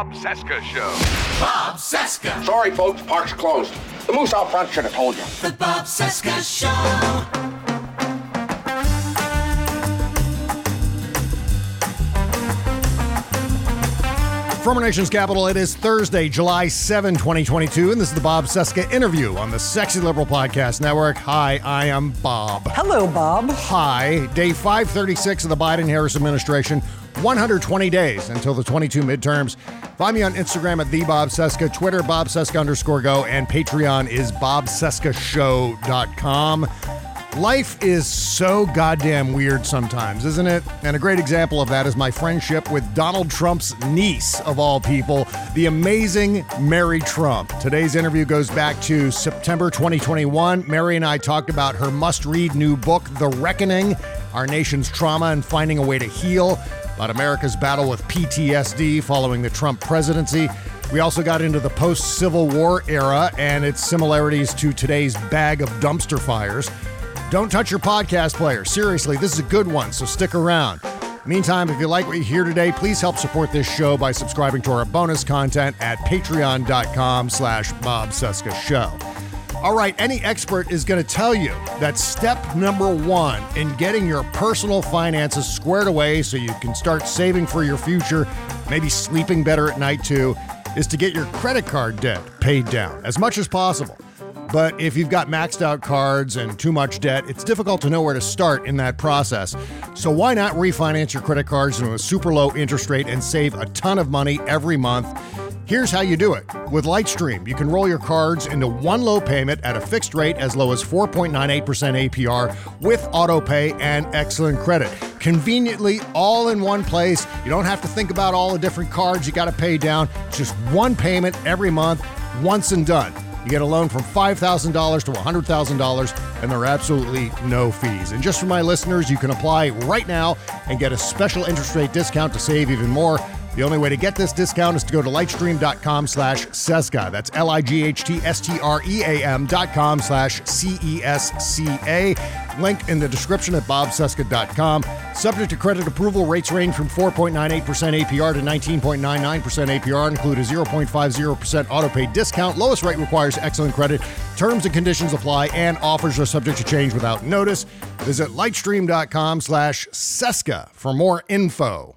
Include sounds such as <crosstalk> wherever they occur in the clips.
Bob Cesca Show. Bob Cesca. Sorry, folks, park's closed. The moose out front should have told you. The Bob Cesca Show. From our nation's capital, it is Thursday, July 7, 2022, and this is the Bob Cesca interview on the Sexy Liberal Podcast Network. Hi, I am Bob. Hello, Bob. Hi, day 536 of the Biden Harris administration, 120 days until the 22 midterms. Find me on Instagram at the Bob Cesca, Twitter, Bob Cesca underscore go, and Patreon is bobcescashow.com. Life is so goddamn weird sometimes, isn't it? And a great example of that is my friendship with Donald Trump's niece, of all people, the amazing Mary Trump. Today's interview goes back to September 2021. Mary and I talked about her must read new book, The Reckoning Our Nation's Trauma and Finding a Way to Heal, about America's battle with PTSD following the Trump presidency. We also got into the post Civil War era and its similarities to today's bag of dumpster fires. Don't touch your podcast player. Seriously, this is a good one, so stick around. Meantime, if you like what you hear today, please help support this show by subscribing to our bonus content at patreon.com slash Bob Cesca Show. All right, any expert is going to tell you that step number one in getting your personal finances squared away so you can start saving for your future, maybe sleeping better at night too, is to get your credit card debt paid down as much as possible. But if you've got maxed out cards and too much debt, it's difficult to know where to start in that process. So why not refinance your credit cards into a super low interest rate and save a ton of money every month? Here's how you do it. With Lightstream, you can roll your cards into one low payment at a fixed rate as low as 4.98% APR with auto pay and excellent credit. Conveniently, all in one place. You don't have to think about all the different cards you got to pay down. Just one payment every month, once and done. You get a loan from $5,000 to $100,000, and there are absolutely no fees. And just for my listeners, you can apply right now and get a special interest rate discount to save even more. The only way to get this discount is to go to lightstream.com slash Cesca. That's L-I-G-H-T-S-T-R-E-A-M dot com slash C-E-S-C-A. Link in the description at bobcesca.com. Subject to credit approval, rates range from 4.98% APR to 19.99% APR. Include a 0.50% auto pay discount. Lowest rate requires excellent credit. Terms and conditions apply, and offers are subject to change without notice. Visit lightstream.com slash Cesca for more info.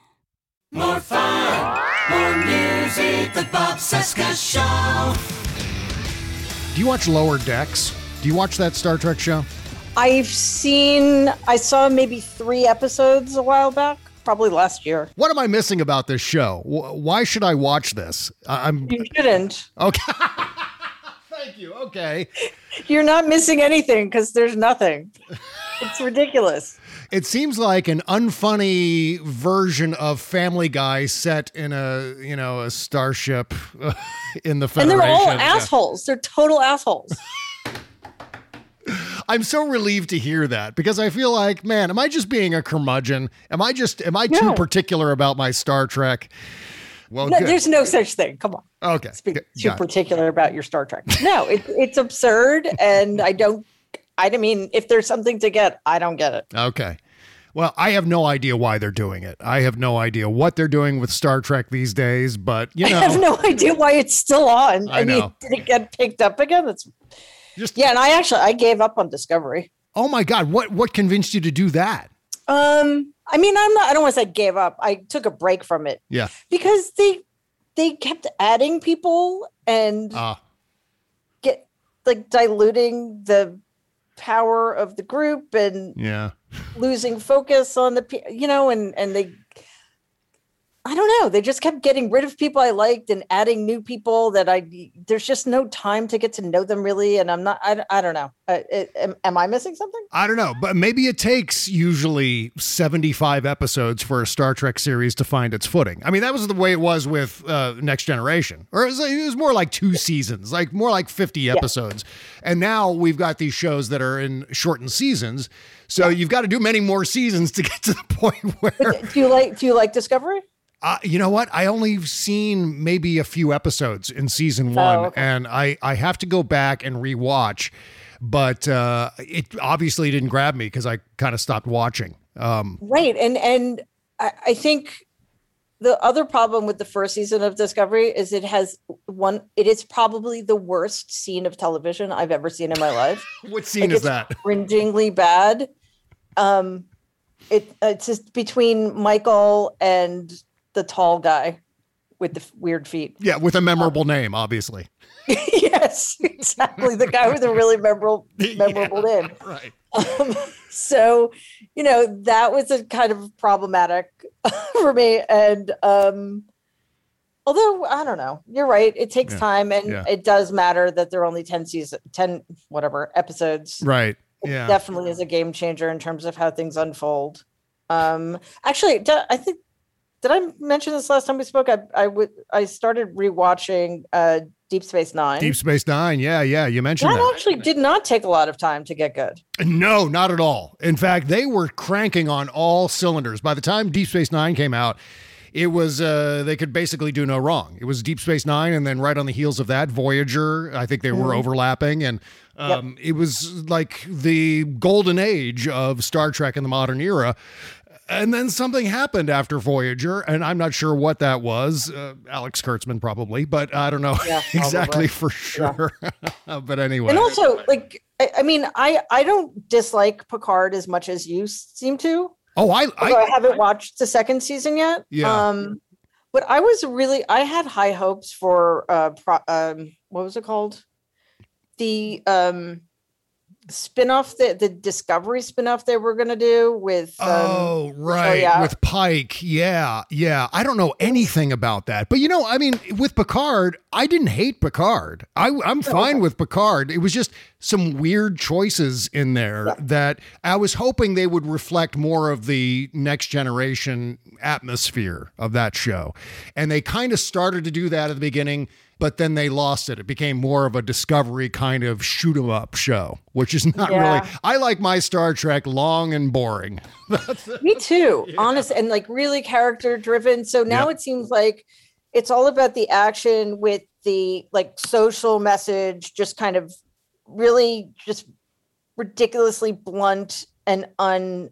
More fun, more music. The Bob Cesca Show. Do you watch Lower Decks? Do you watch that Star Trek show? I've seen, I saw maybe three episodes a while back, probably last year. What am I missing about this show? Why should I watch this? I- I'm You shouldn't. okay. <laughs> Thank you. Okay. You're not missing anything because there's nothing. It's ridiculous. It seems like an unfunny version of Family Guy set in a you know a starship uh, in the Federation. And they're all Yeah. assholes. They're total assholes. <laughs> I'm so relieved to hear that because I feel like, man, am I just being a curmudgeon? Am I just am I too particular about my Star Trek? Well, No, there's no such thing. Come on. okay. Speak too it. particular about your Star Trek. No, it, it's absurd. And I don't, I mean, if there's something to get, I don't get it. Okay. Well, I have no idea why they're doing it. I have no idea what they're doing with Star Trek these days, but you know. <laughs> I have no idea why it's still on. I mean, know. <laughs> did it get picked up again? That's just yeah. And I actually I gave up on Discovery. oh my god, what what convinced you to do that? Um, I mean, I'm not. I don't want to say gave up. I took a break from it Yeah. because they they kept adding people and Uh get like diluting the power of the group and yeah. losing focus on the you know and and they I don't know. They just kept getting rid of people I liked and adding new people that I. There's just no time to get to know them really, and I'm not. I, I don't know. Uh, it, am, am I missing something? I don't know, but maybe it takes usually 75 episodes for a Star Trek series to find its footing. I mean, that was the way it was with uh, Next Generation, or it was, it was more like two seasons, like more like 50 episodes. And now we've got these shows that are in shortened seasons. So you've got to do many more seasons to get to the <laughs> point where, Do you like Do you like Discovery? Uh, you know what? I only seen maybe a few episodes in season one, Oh, okay. and I, I have to go back and rewatch. But uh, it obviously didn't grab me because I kind of stopped watching. Um, Right, and and I, I think the other problem with the first season of Discovery is it has one. It is probably the worst scene of television I've ever seen in my life. <laughs> what scene Like, is it's that? Cringingly bad. Um, it it's just between Michael and the tall guy with the f- weird feet. Yeah, with a memorable name, obviously. <laughs> yes, exactly. The guy with a really memorable <laughs> memorable name. Right. Um, so, you know, that was a kind of problematic <laughs> for me. And um, although I don't know, you're right. It takes Yeah. time, and Yeah. it does matter that there are only ten season, ten whatever episodes. Right. It Yeah. definitely is a game changer in terms of how things unfold. Um, actually, I think did I mention this last time we spoke? I I would I started rewatching uh, Deep Space Nine. Deep Space Nine. Yeah, yeah. You mentioned that that. actually did not take a lot of time to get good. No, not at all. In fact, they were cranking on all cylinders. By the time Deep Space Nine came out, it was uh, they could basically do no wrong. It was Deep Space Nine, and then right on the heels of that, Voyager. I think they were Mhm. overlapping, and um, it was like the golden age of Star Trek in the modern era. And then something happened after Voyager, and I'm not sure what that was. Uh, Alex Kurtzman, probably, but I don't know Yeah, <laughs> exactly for sure. <laughs> but anyway, And also, like, I, I mean, I I don't dislike Picard as much as you seem to. oh, I, I, I haven't watched the second season yet. Yeah. Um, but I was really I had high hopes for uh pro, um what was it called? The um spin-off the the discovery spin-off they were gonna do with um, Oh, right. yeah. With Pike. Yeah. Yeah. I don't know anything about that. But, you know, I mean, with Picard, I didn't hate Picard. I, I'm fine with Picard. It was just some weird choices in there that I was hoping they would reflect more of the next generation atmosphere of that show. And they kind of started to do that at the beginning. But then they lost it. It became more of a discovery kind of shoot 'em up show, which is not Yeah. really. I like my Star Trek long and boring. <laughs> Me too, <laughs> honest and like really character driven. So now it seems like it's all about the action with the like social message, just kind of really just ridiculously blunt and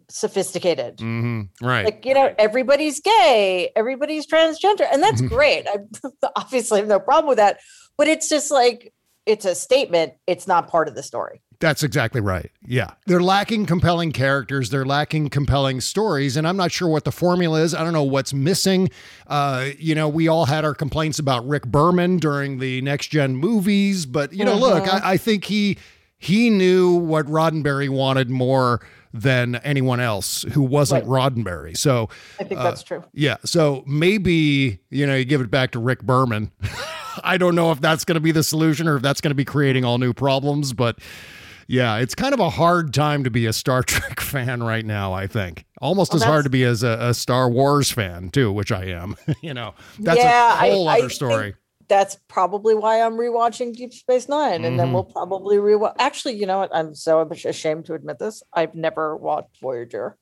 unsophisticated. hmm Right. Like, you know, everybody's gay, everybody's transgender, and that's Mhm. great. I <laughs> obviously have no problem with that, but it's just like it's a statement, it's not part of the story. That's exactly right. Yeah. They're lacking compelling characters. They're lacking compelling stories. And I'm not sure what the formula is. I don't know what's missing. Uh, you know, we all had our complaints about Rick Berman during the next gen movies, but, you know, look, Mhm. I, I think he. he knew what Roddenberry wanted more than anyone else who wasn't Roddenberry. So I think uh, that's true. Yeah. So maybe, you know, you give it back to Rick Berman. <laughs> I don't know if that's going to be the solution or if that's going to be creating all new problems, but yeah, it's kind of a hard time to be a Star <laughs> Trek fan right now, I think. Almost Well, as hard to be as a, a Star Wars fan, too, which I am. <laughs> you know, that's yeah, a whole I, other I story. think that's probably why I'm rewatching Deep Space 9 and then Mhm. we'll probably rewatch. Actually, you know what? I'm so ashamed to admit this. I've never watched Voyager.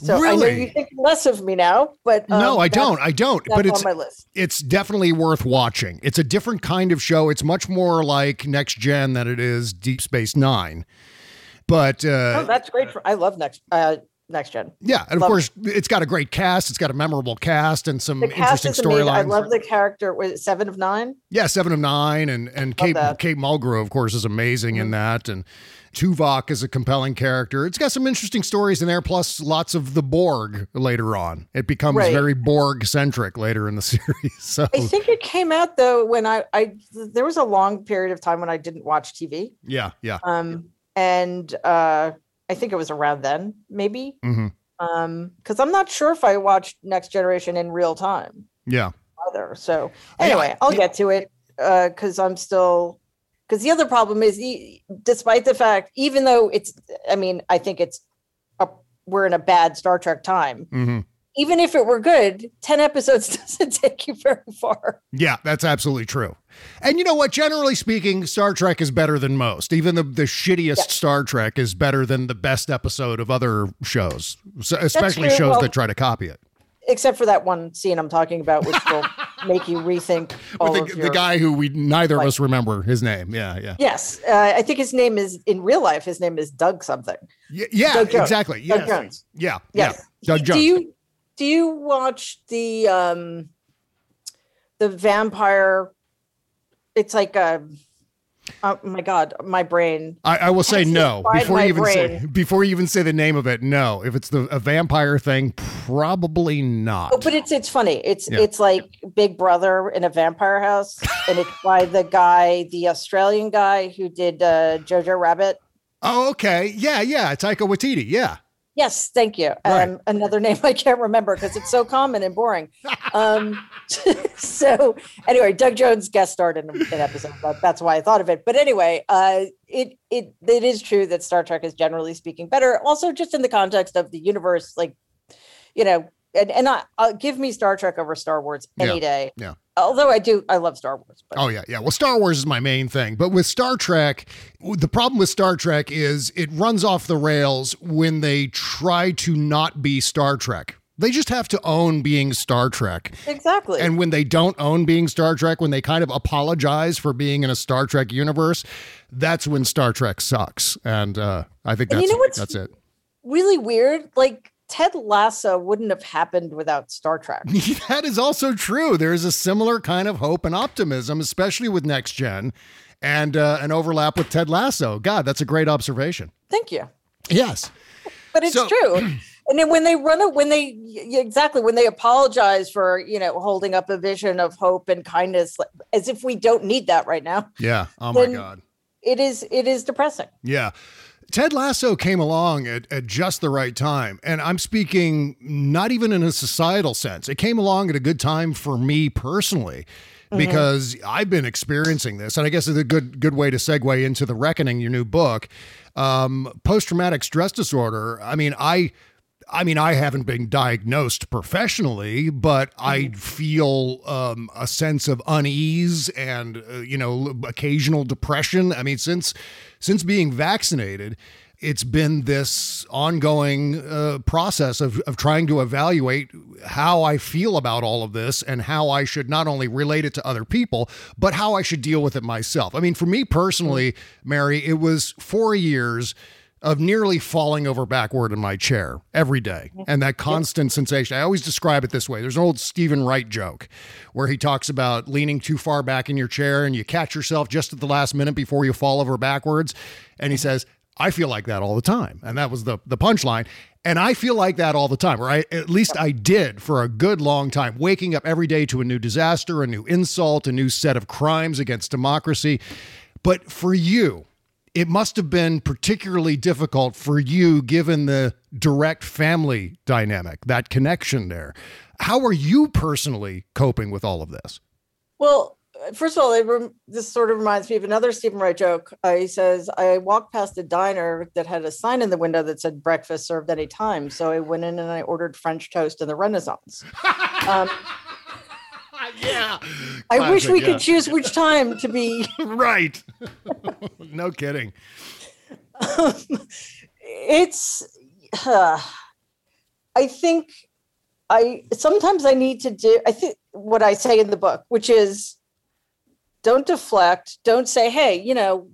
So I know Really? you think less of me now, but um, no, I don't. I don't. But it's on my list. it's definitely worth watching. It's a different kind of show. It's much more like Next Gen than it is Deep Space Nine. But uh, oh, that's great. For, I love next uh, next gen. yeah, and of course, it's got a great cast. It's got a memorable cast and some The cast interesting amazing. I love the character. Was it Seven of Nine? Yeah, Seven of Nine, and and Kate that. Mm-hmm. Kate Mulgrew, of course, is amazing in that, and Tuvok is a compelling character. It's got some interesting stories in there, plus lots of the Borg later on. It becomes Right. very Borg centric later in the <laughs> series. So I think it came out though when I I there was a long period of time when I didn't watch TV. yeah, yeah, Um, and uh, I think it was around then, maybe. hmm Um, because I'm not sure if I watched Next Generation in real time yeah. either. So anyway, I'll get to it uh, because I'm still because the other problem is, e- despite the fact, even though it's, I mean, I think it's a, we're in a bad Star Trek time. hmm Even if it were good, ten episodes <laughs> doesn't take you very far. Yeah, that's absolutely true. And you know what? Generally speaking, Star Trek is better than most. Even the, the shittiest Star Trek is better than the best episode of other shows, so, especially shows Well- that try to copy it. Except for that one scene I'm talking about, which will <laughs> make you rethink all With of the, your. the guy who we neither of us remember his name. Yeah, yeah. Yes, uh, I think his name is in real life. His name is Doug something. Y- yeah, Doug exactly. Doug Jones. Yeah, Yes. yeah. Doug do Jones. you do you watch the um the vampire? It's like a oh my god, my brain. I, I will say no before you even say before you even say the name of it. No, if it's the a vampire thing, probably not. Oh, but it's it's funny. It's Yeah. it's like Big Brother in a vampire house, and it's <laughs> by the guy, the Australian guy who did uh, Jojo Rabbit. oh, okay. Yeah, yeah. Taika Waititi. Yeah. Yes, thank you. Right. Um, another <laughs> name I can't remember because it's so common and boring. Um, <laughs> so anyway, Doug Jones guest starred in an episode. That, that's why I thought of it. But anyway, uh, it it it is true that Star Trek is generally speaking better. Also, just in the context of the universe, like you know, and and I, uh, give me Star Trek over Star Wars any Yeah, day. yeah. Although I do, I love Star Wars. But Oh yeah, yeah. Well, Star Wars is my main thing, but with Star Trek, the problem with Star Trek is it runs off the rails when they try to not be Star Trek. They just have to own being Star Trek. exactly. And when they don't own being Star Trek, when they kind of apologize for being in a Star Trek universe, that's when Star Trek sucks. And uh, I think And that's you know what's- that's it. really weird. Like Ted Lasso wouldn't have happened without Star Trek. <laughs> that is also true. There is a similar kind of hope and optimism, especially with Next Gen, and uh, an overlap with Ted Lasso. God, that's a great observation. Thank you. Yes. but it's So- <clears throat> true. And then when they run it, when they exactly when they apologize for you know holding up a vision of hope and kindness, as if we don't need that right now, Yeah. Oh my God. it is it is depressing. Yeah. Ted Lasso came along at, at just the right time. And I'm speaking not even in a societal sense. It came along at a good time for me personally because I've been experiencing this. And I guess it's a good good way to segue into The Reckoning, your new book. Um, Post traumatic stress disorder. I mean, I I mean, I haven't been diagnosed professionally, but I feel um, a sense of unease and uh, you know occasional depression. I mean, since since being vaccinated, it's been this ongoing uh, process of of trying to evaluate how I feel about all of this and how I should not only relate it to other people, but how I should deal with it myself. I mean, for me personally, Mary, it was four years of nearly falling over backward in my chair every day and that constant sensation. I always describe it this way. There's an old Steven Wright joke where he talks about leaning too far back in your chair and you catch yourself just at the last minute before you fall over backwards. And he says, I feel like that all the time. And that was the the punchline. And I feel like that all the time, or I, at least I did for a good long time, waking up every day to a new disaster, a new insult, a new set of crimes against democracy. But for you, it must have been particularly difficult for you given the direct family dynamic, that connection there. How are you personally coping with all of this? Well, first of all, it this sort of reminds me of another Steven Wright joke. Uh, he says, I walked past a diner that had a sign in the window that said breakfast served any time. So I went in and I ordered French toast in the Renaissance. Um, <laughs> yeah. I wish we yeah. could choose which time to be. <laughs> right. <laughs> no kidding. it's uh, <sighs> i think i sometimes i need to do i think what i say in the book which is don't deflect don't say hey you know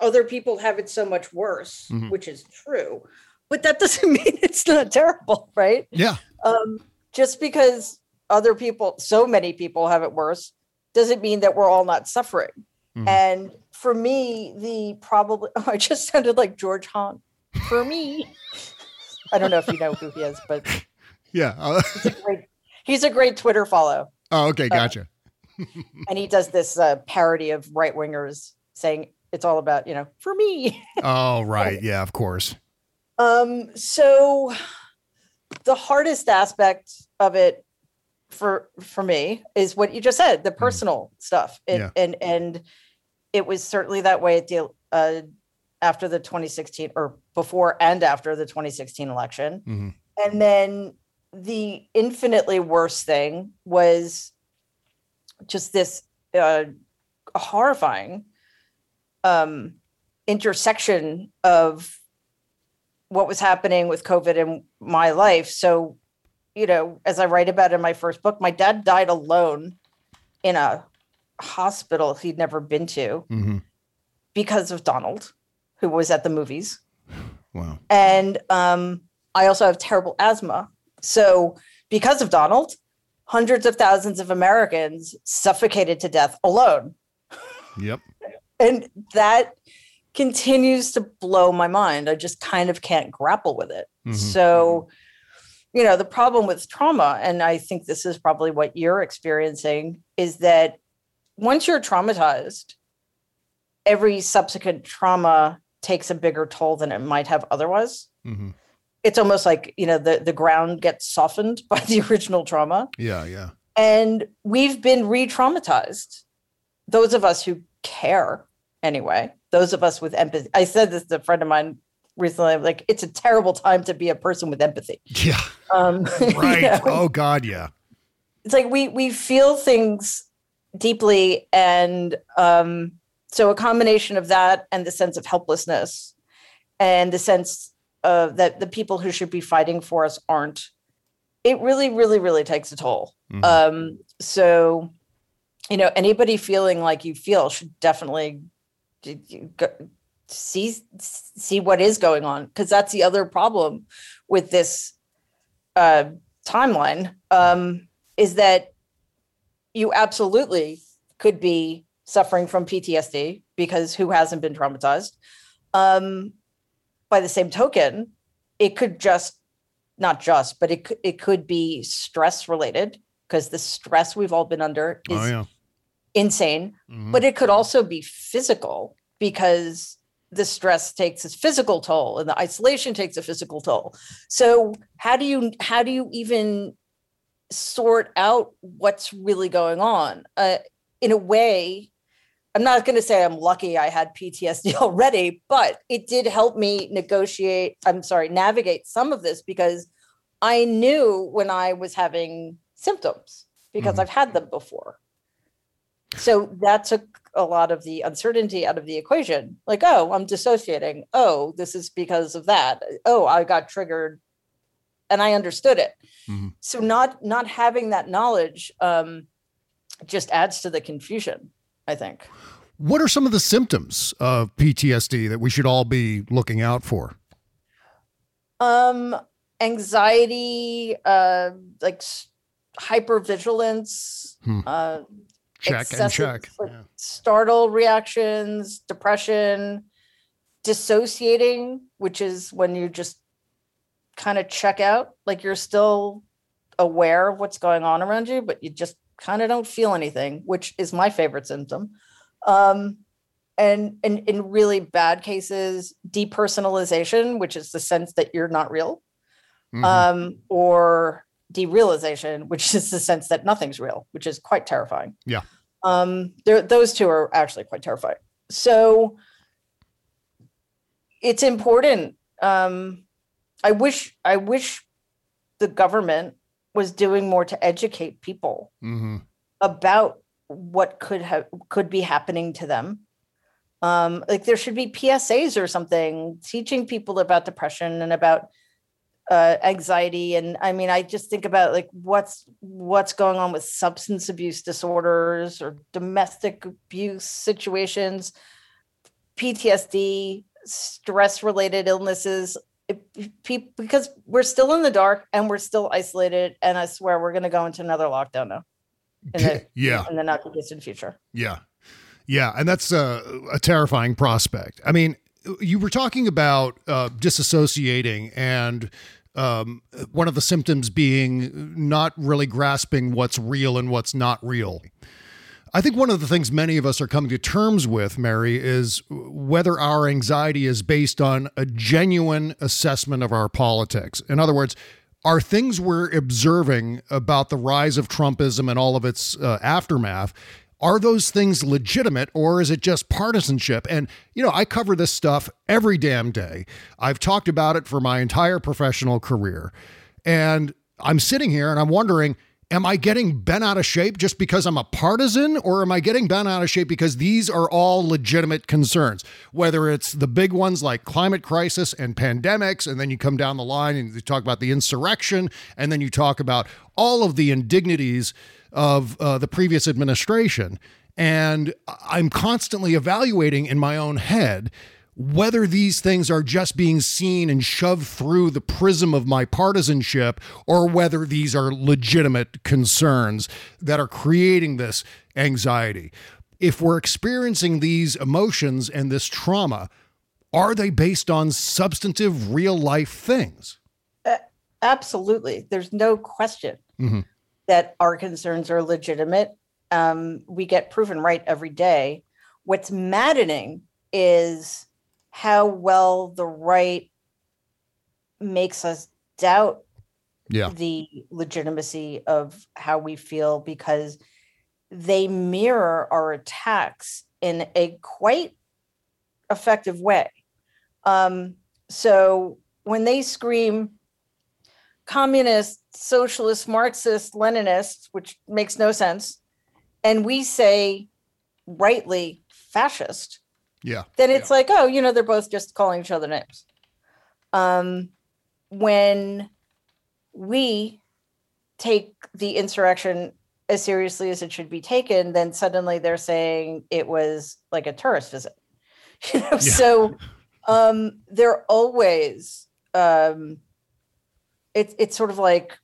other people have it so much worse Mhm. which is true but that doesn't mean it's not terrible right Yeah. um, just because other people so many people have it worse doesn't mean that we're all not suffering Mhm. and for me the probably oh, <laughs> i just sounded like george hahn for me i don't know if you know who he is but <laughs> Yeah. Uh, <laughs> he's a great, he's a great twitter follow oh, okay. Gotcha. and he does this uh, parody of right wingers saying it's all about you know for me oh, right. Yeah, of course. Um, so the hardest aspect of it for for me is what you just said, the personal stuff. It, Yeah. And and it was certainly that way at the uh, after the 2016 or before and after the 2016 election. Mhm. And then the infinitely worse thing was just this uh, horrifying um, intersection of what was happening with COVID in my life. So, you know, as I write about in my first book, my dad died alone in a hospital he'd never been to hmm because of Donald, who was at the movies. <sighs> Wow. And um, I also have terrible asthma. So, because of Donald, hundreds of thousands of Americans suffocated to death alone. <laughs> Yep. And that continues to blow my mind. I just kind of can't grapple with it. Mhm. So, you know, the problem with trauma, and I think this is probably what you're experiencing, is that once you're traumatized, every subsequent trauma takes a bigger toll than it might have otherwise. hmm It's almost like, you know, the, the ground gets softened <laughs> by the original trauma. Yeah. Yeah. And we've been re traumatized. Those of us who care, anyway, those of us with empathy. I said this to a friend of mine recently like, it's a terrible time to be a person with empathy. Yeah. Um, <laughs> you Right. know? Oh, God. Yeah. it's like we we feel things deeply and um so a combination of that and the sense of helplessness and the sense uh, that the people who should be fighting for us aren't it really really really takes a toll Mhm. um so you know anybody feeling like you feel should definitely d- d- go- see see what is going on because that's the other problem with this uh timeline um is that you absolutely could be suffering from PTSD because who hasn't been traumatized? Um, by the same token, it could just not just, but it could it could be stress related because the stress we've all been under is Oh, yeah. insane. Mhm. But it could also be physical because the stress takes its physical toll and the isolation takes a physical toll. So how do you how do you even sort out what's really going on? Uh, in a way, I'm not going to say I'm lucky I had PTSD <laughs> already, but it did help me negotiate. I'm sorry, navigate some of this because I knew when I was having symptoms because Mhm. I've had them before. So that took a lot of the uncertainty out of the equation. Like, oh, I'm dissociating. Oh, this is because of that. Oh, I got triggered and I understood it. Mhm. So not not having that knowledge um, just adds to the confusion, I think. What are some of the symptoms of PTSD that we should all be looking out for? Um, anxiety, uh, like hypervigilance, Hmm. uh, Check and check. like, Yeah. startle reactions, depression, dissociating, which is when you just kind of check out, like you're still aware of what's going on around you, but you just kind of don't feel anything, which is my favorite symptom. Um, and in, in really bad cases, depersonalization, which is the sense that you're not real, Mhm. um, or derealization, which is the sense that nothing's real, which is quite terrifying. Yeah. Um, there, those two are actually quite terrifying. So it's important. Um, I wish, I wish the government was doing more to educate people hmm about what could have could be happening to them. Um, like there should be PSAs or something teaching people about depression and about uh, anxiety. And I mean, I just think about like what's what's going on with substance abuse disorders or domestic abuse situations, PTSD, stress related illnesses. It- because we're still in the dark and we're still isolated, and I swear we're going to go into another lockdown now in the, Yeah. in the not too distant future. Yeah. Yeah. And that's a, a terrifying prospect. I mean, you were talking about uh, disassociating and um, one of the symptoms being not really grasping what's real and what's not real. I think one of the things many of us are coming to terms with, Mary, is whether our anxiety is based on a genuine assessment of our politics. In other words, are things we're observing about the rise of Trumpism and all of its uh, aftermath are those things legitimate or is it just partisanship? And, you know, I cover this stuff every damn day. I've talked about it for my entire professional career. And I'm sitting here and I'm wondering, am I getting bent out of shape just because I'm a partisan or am I getting bent out of shape because these are all legitimate concerns? Whether it's the big ones like climate crisis and pandemics, and then you come down the line and you talk about the insurrection, and then you talk about all of the indignities of uh, the previous administration. And I'm constantly evaluating in my own head whether these things are just being seen and shoved through the prism of my partisanship or whether these are legitimate concerns that are creating this anxiety. If we're experiencing these emotions and this trauma, are they based on substantive real life things? Absolutely. There's no question Mhm. That our concerns are legitimate. Um, we get proven right every day. What's maddening is how well the right makes us doubt Yeah. the legitimacy of how we feel because they mirror our attacks in a quite effective way. Um, so when they scream communist, socialist, Marxist, Leninist, which makes no sense, and we say rightly fascist, Yeah. then it's like, oh, you know, they're both just calling each other names. Um, when we take the insurrection as seriously as it should be taken, then suddenly they're saying it was like a tourist visit. <laughs> You know, so um, they're always um, it's it's sort of like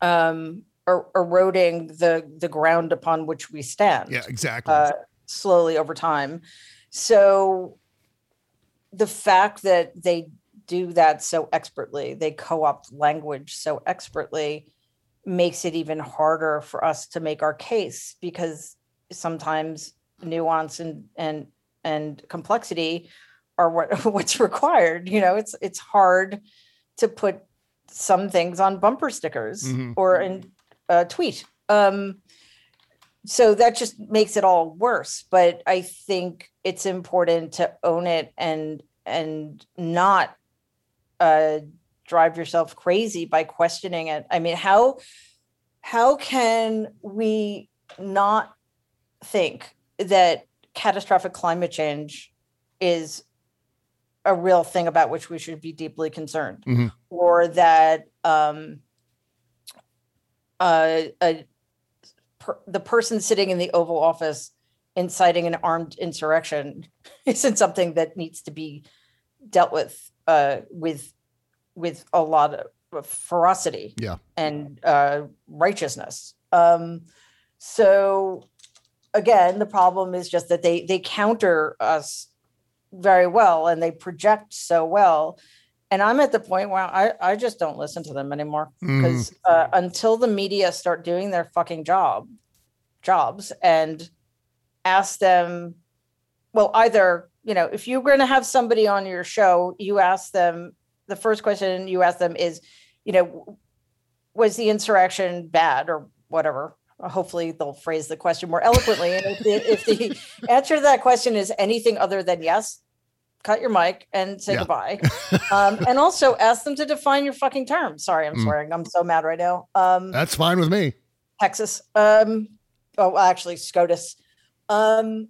um, er- eroding the the ground upon which we stand Yeah, exactly. uh, slowly over time. So the fact that they do that so expertly, they co-opt language so expertly, makes it even harder for us to make our case because sometimes nuance and and and complexity are what <laughs> what's required. You know, it's it's hard to put some things on bumper stickers Mhm. or in a tweet. Um, so that just makes it all worse but i think it's important to own it and and not uh drive yourself crazy by questioning it i mean how how can we not think that catastrophic climate change is a real thing about which we should be deeply concerned Mhm. or that um uh, a per, the person sitting in the Oval Office inciting an armed insurrection <laughs> isn't something that needs to be dealt with uh, with with a lot of- of ferocity Yeah. and uh, righteousness. Um, so again, the problem is just that they they counter us very well and they project so well. And I'm at the point where I, I just don't listen to them anymore because uh, until the media start doing their fucking job jobs and ask them well, either, you know, if you're going to have somebody on your show, you ask them, the first question you ask them is, you know, was the insurrection bad or whatever? Hopefully, they'll phrase the question more eloquently. And if the, if the <laughs> answer to that question is anything other than yes, cut your mic and say Yeah. goodbye. <laughs> Um, and also ask them to define your fucking term. Sorry, I'm Mm. swearing. I'm so mad right now. Um, That's fine with me. Texas. Um, oh, actually, SCOTUS. Um,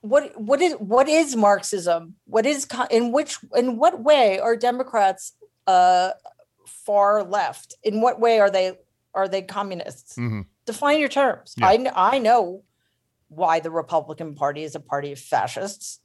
what what is what is Marxism? What is in which in what way are Democrats uh, far left? In what way are they are they communists? Mhm. Define your terms. Yeah. I I know why the Republican Party is a party of fascists.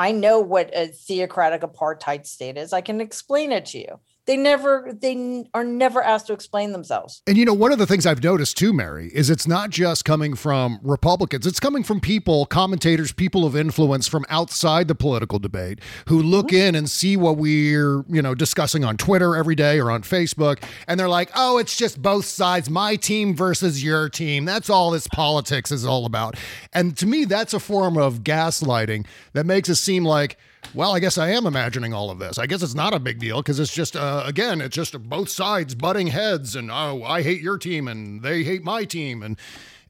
I know what a theocratic apartheid state is. I can explain it to you. They never they are never asked to explain themselves. And you know, one of the things I've noticed too, Mary, is it's not just coming from Republicans. It's coming from people, commentators, people of influence from outside the political debate who look mm-hmm. in and see what we're, you know, discussing on Twitter every day or on Facebook. And they're like, oh, it's just both sides, my team versus your team. That's all this politics is all about. And to me, that's a form of gaslighting that makes it seem like, well, I guess I am imagining all of this. I guess it's not a big deal because it's just, uh, again, it's just both sides butting heads, and oh, I hate your team and they hate my team, and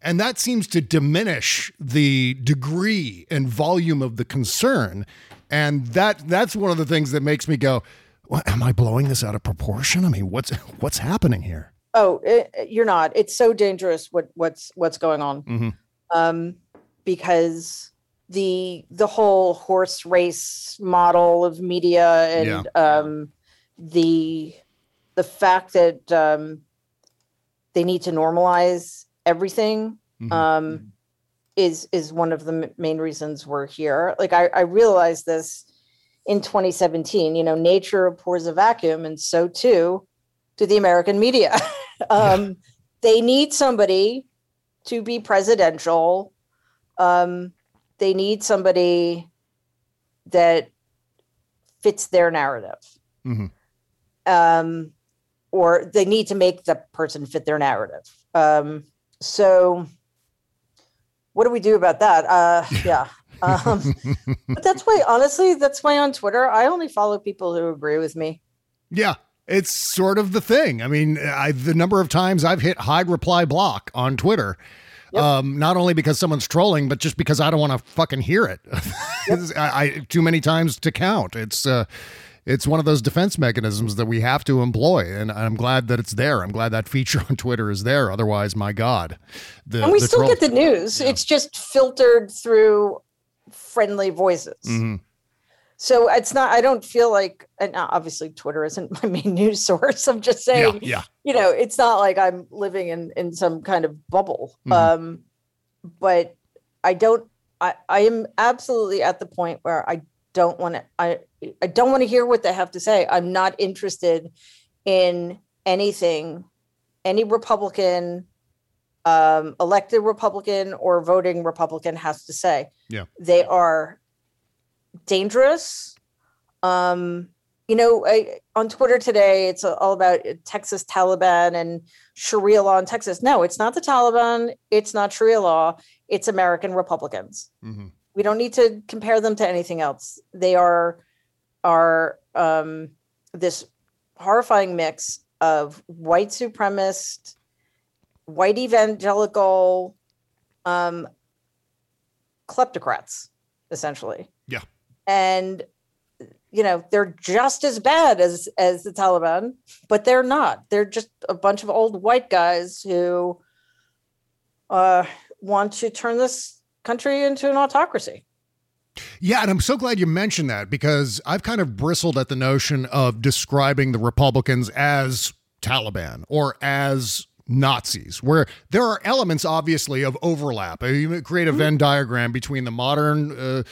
and that seems to diminish the degree and volume of the concern, and that that's one of the things that makes me go, what, am I blowing this out of proportion? I mean, what's what's happening here? Oh, it, you're not. It's so dangerous what what's what's going on. Mhm. Um, because the the whole horse race model of media and um, the the fact that um, they need to normalize everything Mhm. um, is is one of the m- main reasons we're here. Like I, I realized this in 2017. You know, nature abhors a vacuum, and so too to the American media. <laughs> um, They need somebody to be presidential. Um, they need somebody that fits their narrative. Mhm. Um, or they need to make the person fit their narrative. Um, so, what do we do about that? Uh, <laughs> yeah. Um, but that's why, honestly, that's why on Twitter, I only follow people who agree with me. Yeah, it's sort of the thing. I mean, I, the number of times I've hit hide reply block on Twitter, um, not only because someone's trolling, but just because I don't want to fucking hear it. <laughs> I, I too many times to count. It's uh, it's one of those defense mechanisms that we have to employ, and I'm glad that it's there. I'm glad that feature <laughs> on Twitter is there. Otherwise, my God, the and we still troll- get the news. It's just filtered through friendly voices. Mhm. So it's not, I don't feel like, and obviously Twitter isn't <laughs> my main news source. I'm just saying. Yeah, saying, yeah. You know, it's not like I'm living in, in some kind of bubble. Mhm. Um, but I don't, I, I am absolutely at the point where I don't want to, I, I don't want to hear what they have to say. I'm not interested in anything, any Republican, um, elected Republican or voting Republican has to say Yeah. they are dangerous. Um, you know, I, on Twitter today, it's all about Texas Taliban and Sharia law in Texas. No, it's not the Taliban. It's not Sharia law. It's American Republicans. Mhm. We don't need to compare them to anything else. They are are um, this horrifying mix of white supremacist, white evangelical, um, kleptocrats, essentially Yeah. and you know they're just as bad as as the Taliban, but they're not. They're just a bunch of old white guys who uh, want to turn this country into an autocracy. Yeah, and I'm so glad you mentioned that because I've kind of bristled at the notion of describing the Republicans as Taliban or as Nazis, where there are elements obviously of overlap. Uh, You create a Venn diagram between the modern uh,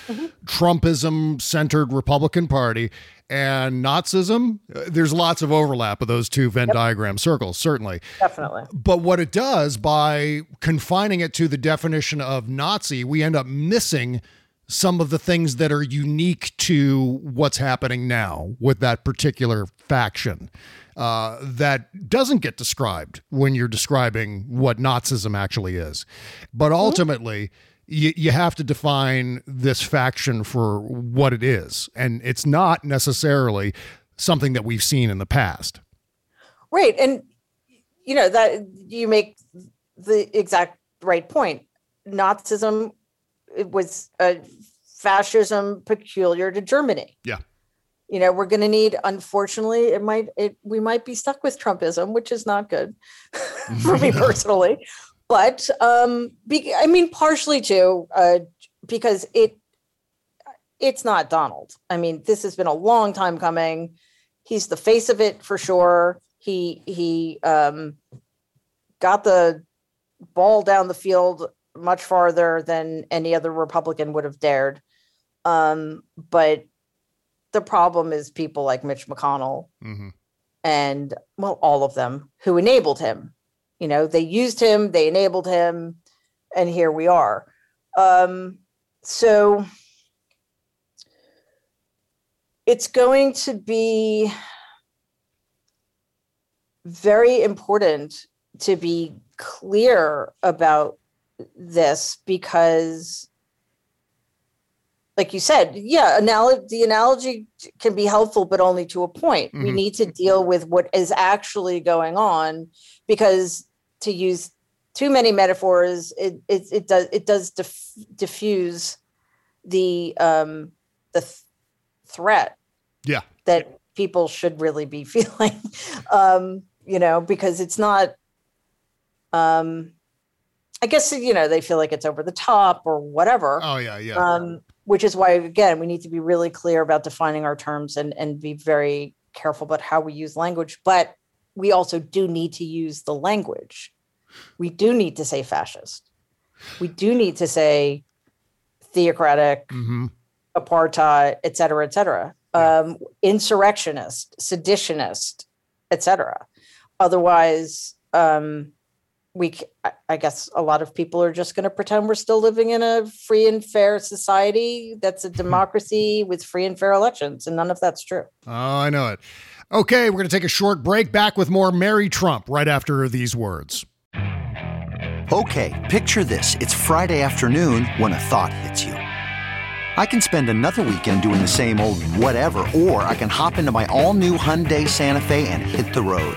Trumpism centered Republican Party and Nazism. Uh, There's lots of overlap of those two Venn diagram circles, certainly. Definitely. But what it does by confining it to the definition of Nazi, we end up missing some of the things that are unique to what's happening now with that particular faction uh, that doesn't get described when you're describing what Nazism actually is. But ultimately, you, you have to define this faction for what it is. And it's not necessarily something that we've seen in the past. Right. And, you know, that you make the exact right point. Nazism it was a fascism peculiar to Germany. Yeah. You know, we're going to need, unfortunately, it might, it, we might be stuck with Trumpism, which is not good <laughs> for me <laughs> personally. But, um, be, I mean, partially too, uh, because it, it's not Donald. I mean, this has been a long time coming. He's the face of it for sure. He, he, um, got the ball down the field much farther than any other Republican would have dared. Um, but the problem is people like Mitch McConnell mm-hmm. and, well, all of them who enabled him. You know, they used him, they enabled him, and here we are. Um, so it's going to be very important to be clear about this because like you said yeah anal- the analogy can be helpful but only to a point mm-hmm. we need to deal with what is actually going on because to use too many metaphors it it, it does it does diff- diffuse the um the th- threat yeah that people should really be <laughs> feeling um you know because it's not um I guess you know they feel like it's over the top or whatever. Oh yeah, yeah. Um, which is why again we need to be really clear about defining our terms and and be very careful about how we use language. But we also do need to use the language. We do need to say fascist. We do need to say theocratic, mm-hmm. apartheid, et cetera, et cetera. Yeah. Um, insurrectionist, seditionist, et cetera. Otherwise, um, we i guess a lot of people are just going to pretend we're still living in a free and fair society that's a <laughs> democracy with free and fair elections and none of that's true. Oh i know it. Okay we're going to take a short break. Back with more mary trump right after these words. Okay picture this. It's friday afternoon when a thought hits you. I can spend another weekend doing the same old whatever, or I can hop into my all new Hyundai Santa Fe and hit the road.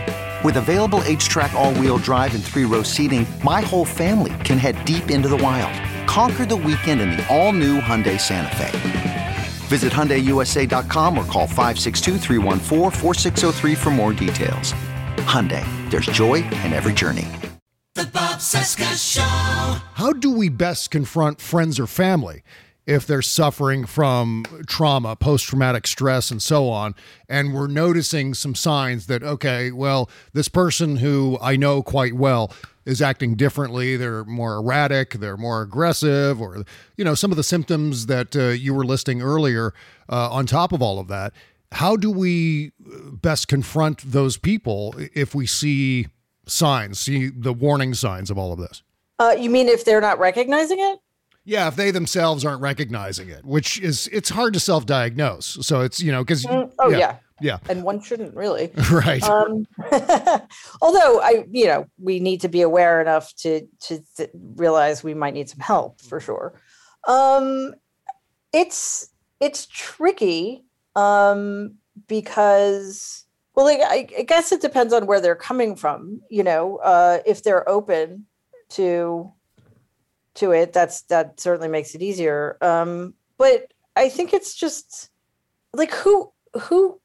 With available HTRAC all-wheel drive and three-row seating, my whole family can head deep into the wild. Conquer the weekend in the all-new Hyundai Santa Fe. Visit HyundaiUSA.com or call 562 for more details. Hyundai, there's joy in every journey. The Bob Cesca Show. How do we best confront friends or family if they're suffering from trauma, post traumatic stress, and so on. And we're noticing some signs that, okay, well, this person who I know quite well is acting differently. They're more erratic, they're more aggressive, or, you know, some of the symptoms that uh, you were listing earlier uh, on top of all of that. How do we best confront those people if we see signs, see the warning signs of all of this? Uh, you mean if they're not recognizing it? Yeah, if they themselves aren't recognizing it, which is it's hard to self-diagnose. So it's you know because mm, oh yeah, yeah, yeah, and one shouldn't really, <laughs> right? Um, <laughs> although I, you know, we need to be aware enough to to realize we might need some help for sure. Um, it's it's tricky um, because well, like, I, I guess it depends on where they're coming from. You know, uh, if they're open to to it, that's that certainly makes it easier. Um, but I think it's just like who who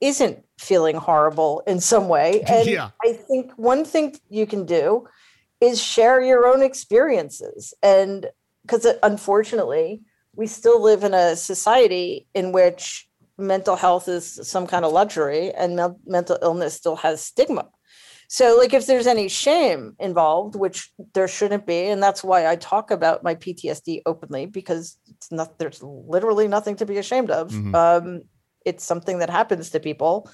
isn't feeling horrible in some way. <laughs> And yeah. I think one thing you can do is share your own experiences. And because unfortunately, we still live in a society in which mental health is some kind of luxury and mental illness still has stigma. So, like, if there's any shame involved, which there shouldn't be, and that's why I talk about my PTSD openly because it's not there's literally nothing to be ashamed of. Mhm. Um, it's something that happens to people.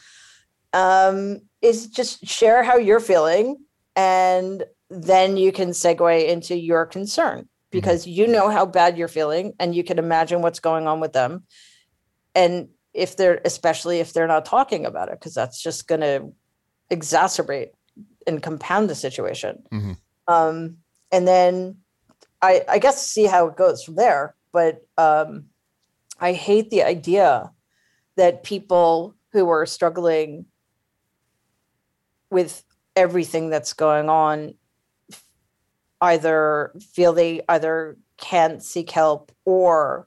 Um, is just share how you're feeling, and then you can segue into your concern because you know how bad you're feeling, and you can imagine what's going on with them, and if they're especially if they're not talking about it because that's just going to exacerbate and compound the situation Mhm. um and then i i guess see how it goes from there but um i hate the idea that people who are struggling with everything that's going on either feel they either can't seek help or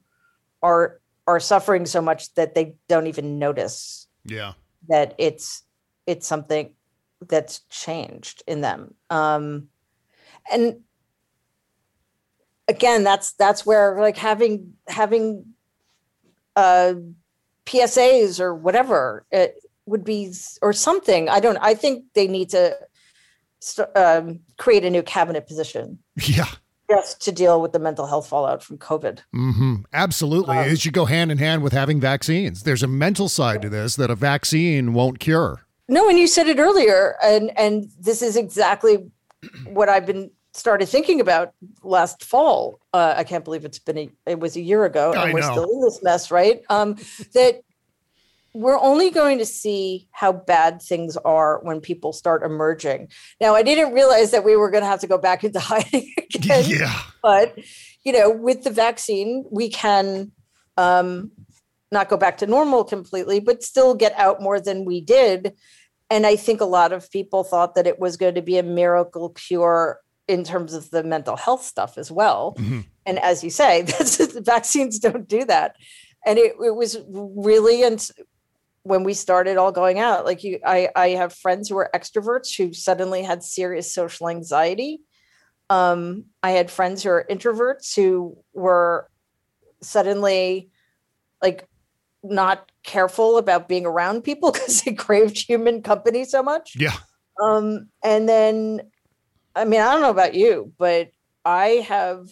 are are suffering so much that they don't even notice Yeah. that it's it's something that's changed in them um and again that's that's where like having having uh psas or whatever it would be or something i don't i think they need to st- um, create a new cabinet position Yeah. just to deal with the mental health fallout from covid Mm-hmm. Absolutely. Um, it should go hand in hand with having vaccines. There's a mental side to this that a vaccine won't cure. No, and you said it earlier, and and this is exactly what I've been started thinking about last fall. Uh, I can't believe it's been a, it was a year ago, and I we're know. still in this mess, right? Um, that we're only going to see how bad things are when people start emerging. Now, I didn't realize that we were going to have to go back into <laughs> hiding again Yeah. but you know with the vaccine we can um not go back to normal completely but still get out more than we did. And i think a lot of people thought that it was going to be a miracle cure in terms of the mental health stuff as well. Mhm. and as you say <laughs> the vaccines don't do that. And it, it was really and when we started all going out like you i i have friends who are extroverts who suddenly had serious social anxiety. Um i had friends who are introverts who were suddenly like not careful about being around people <laughs> because they craved human company so much Yeah. um and then i mean i don't know about you but i have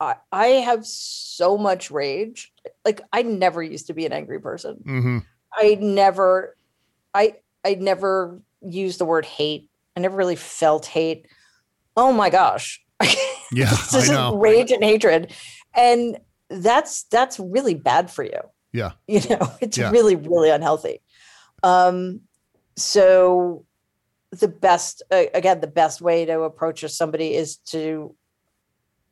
I, I have so much rage like i never used to be an angry person Mm-hmm. I never, I I never used the word hate. I never really felt hate. Oh my gosh, <laughs> Yeah. this I is know. rage and hatred, and that's that's really bad for you. Yeah. <laughs> You know, it's Yeah. really really unhealthy. Um, so the best uh, again, the best way to approach somebody is to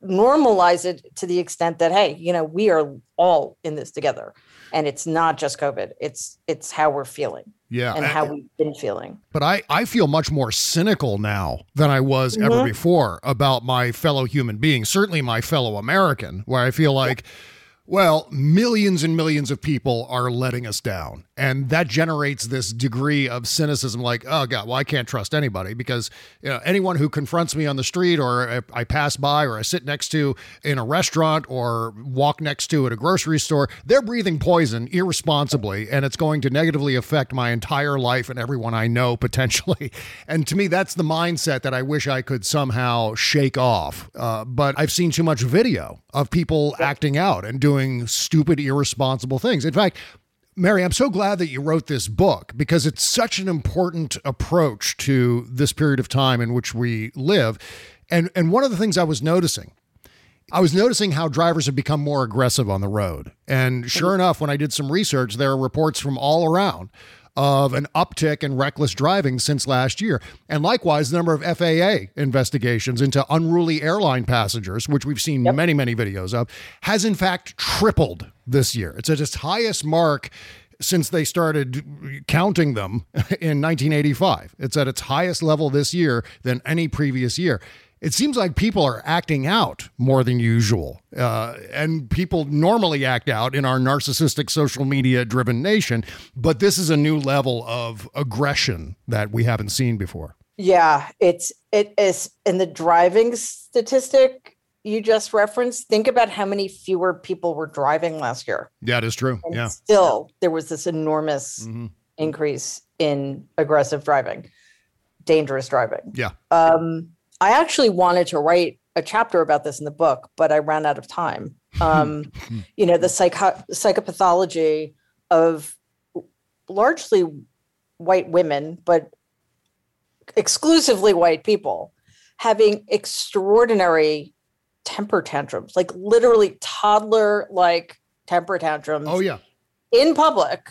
normalize it to the extent that hey, you know, we are all in this together and it's not just covid it's it's how we're feeling Yeah. and I- how we've been feeling But I, I feel much more cynical now than I was ever Mhm. before about my fellow human being, certainly my fellow American, where I feel like, well, millions and millions of people are letting us down. And that generates this degree of cynicism like, oh, God, well, I can't trust anybody because you know, anyone who confronts me on the street or I, pass by or I sit next to in a restaurant or walk next to at a grocery store, they're breathing poison irresponsibly and it's going to negatively affect my entire life and everyone I know <laughs> potentially. And to me, that's the mindset that I wish I could somehow shake off. Uh, but I've seen too much video of people acting out and doing stupid, irresponsible things. In fact, Mary, I'm so glad that you wrote this book because it's such an important approach to this period of time in which we live. And and one of the things I was noticing I was noticing how drivers have become more aggressive on the road. And sure enough, when I did some research, there are reports from all around of an uptick in reckless driving since last year. And likewise, the number of FAA investigations into unruly airline passengers, which we've seen many, many videos of, has in fact tripled this year. It's at its highest mark since they started counting them <laughs> in 1985. It's at its highest level this year than any previous year. It seems like people are acting out more than usual. Uh, and people normally act out in our narcissistic social media driven nation. But this is a new level of aggression that we haven't seen before. yeah it's it is in the driving statistic you just referenced think about how many fewer people were driving last year Yeah, That is true. and Yeah. still there was this enormous Mhm. increase in aggressive driving dangerous driving. Yeah. Um, I actually wanted to write a chapter about this in the book, but I ran out of time. Um, you know, the psycho- psychopathology of largely white women, but exclusively white people having extraordinary temper tantrums, like literally toddler like temper tantrums. Oh, yeah. In public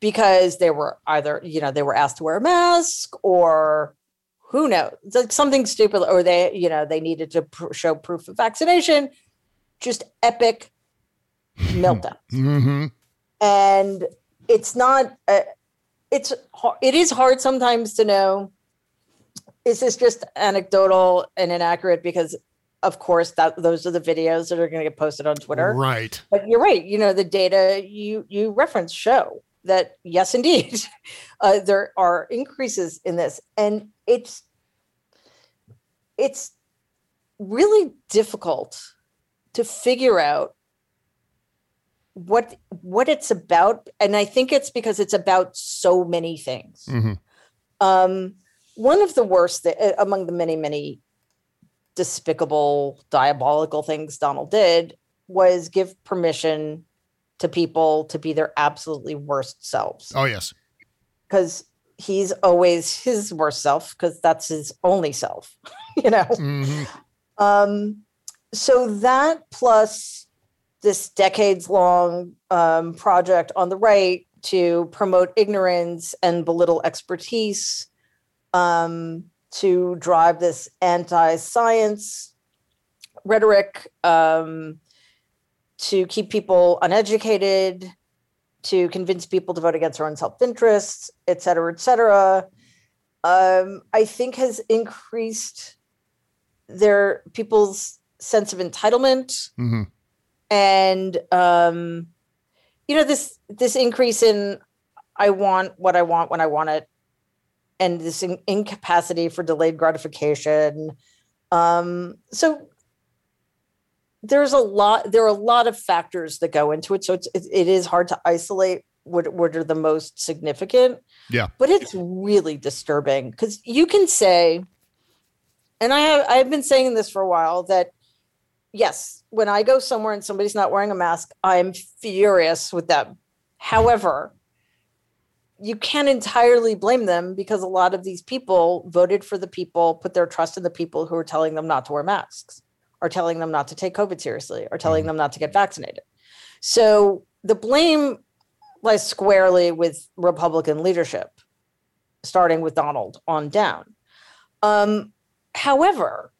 because they were either, you know, they were asked to wear a mask or who knows, like something stupid, or they, you know, they needed to pr- show proof of vaccination. Just epic <laughs> meltdown. Mm-hmm. And it's not, uh, it's, it is hard sometimes to know is this just anecdotal and inaccurate because of course that those are the videos that are going to get posted on twitter Right. but you're right you know the data you you reference show that yes indeed <laughs> uh, there are increases in this. And it's it's really difficult to figure out what what it's about. And i think it's because it's about so many things. Mhm. um, one of the worst th- uh, among the many many despicable diabolical things donald did was give permission to people to be their absolutely worst selves Oh, yes. because he's always his worst self because that's his only self <laughs> you know Mhm. um, so that plus this decades long um, project on the right to promote ignorance and belittle expertise, um, to drive this anti science rhetoric, um, to keep people uneducated, to convince people to vote against their own self interests, et cetera, et cetera, um, I think has increased their people's sense of entitlement. Mhm. and um you know this this increase in i want what i want when i want it and this in- incapacity for delayed gratification. Um so there's a lot there are a lot of factors that go into it. So it's it, it is hard to isolate what what are the most significant. Yeah. but it's really disturbing because you can say and i have i've been saying this for a while that yes when i go somewhere and somebody's not wearing a mask i'm furious with them. However you can't entirely blame them because a lot of these people voted for the people put their trust in the people who are telling them not to wear masks are telling them not to take covid seriously are telling them not to get vaccinated. So the blame lies squarely with republican leadership starting with donald on down. Um, however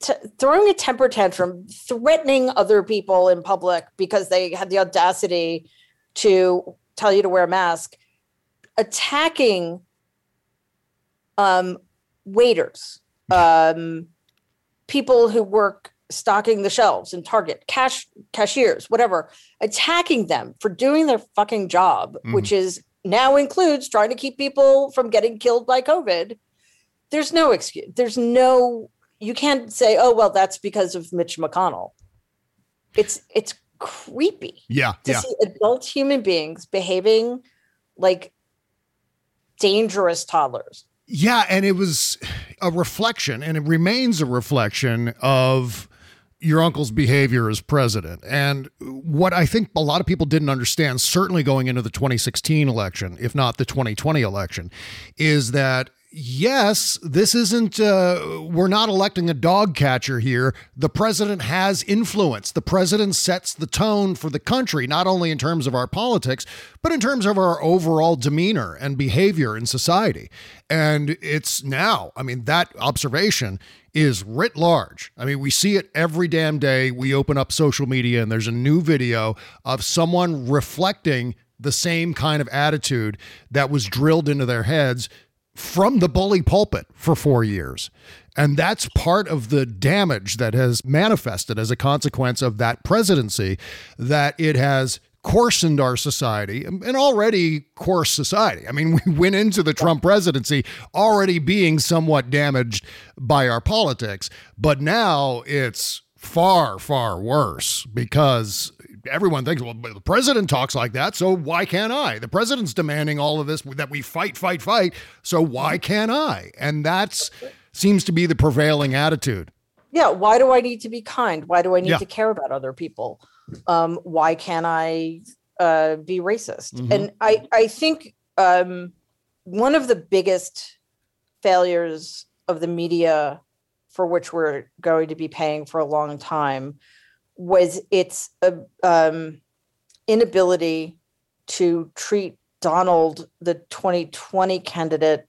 t- throwing a temper tantrum, threatening other people in public because they had the audacity to tell you to wear a mask, attacking um, waiters, um, people who work stocking the shelves in Target, cash cashiers, whatever, attacking them for doing their fucking job, mm-hmm. which is now includes trying to keep people from getting killed by COVID. There's no excuse. There's no you can't say, oh well, that's because of Mitch McConnell. It's it's creepy Yeah. to Yeah. see adult human beings behaving like dangerous toddlers. Yeah, and it was a reflection, and it remains a reflection of your uncle's behavior as president. And what I think a lot of people didn't understand, certainly going into the 2016 election, if not the 2020 election, is that yes, this isn't, uh, we're not electing a dog catcher here. The president has influence. The president sets the tone for the country, not only in terms of our politics, but in terms of our overall demeanor and behavior in society. And it's now, I mean, that observation is writ large. I mean, we see it every damn day. We open up social media and there's a new video of someone reflecting the same kind of attitude that was drilled into their heads from the bully pulpit for four years. And that's part of the damage that has manifested as a consequence of that presidency, that it has coarsened our society, an already coarse society. I mean, <laughs> we went into the Trump presidency already being somewhat damaged by our politics, but now it's far, far worse because everyone thinks, well, the president talks like that, so why can't I? The president's demanding all of this that we fight, fight, fight, so why can't I? And that's seems to be the prevailing attitude. Yeah. Why do I need to be kind? Why do I need Yeah. to care about other people? Um, why can't I uh, be racist? Mhm. And I, I think um, one of the biggest failures of the media for which we're going to be paying for a long time was its uh, um, inability to treat Donald, the 2020 candidate,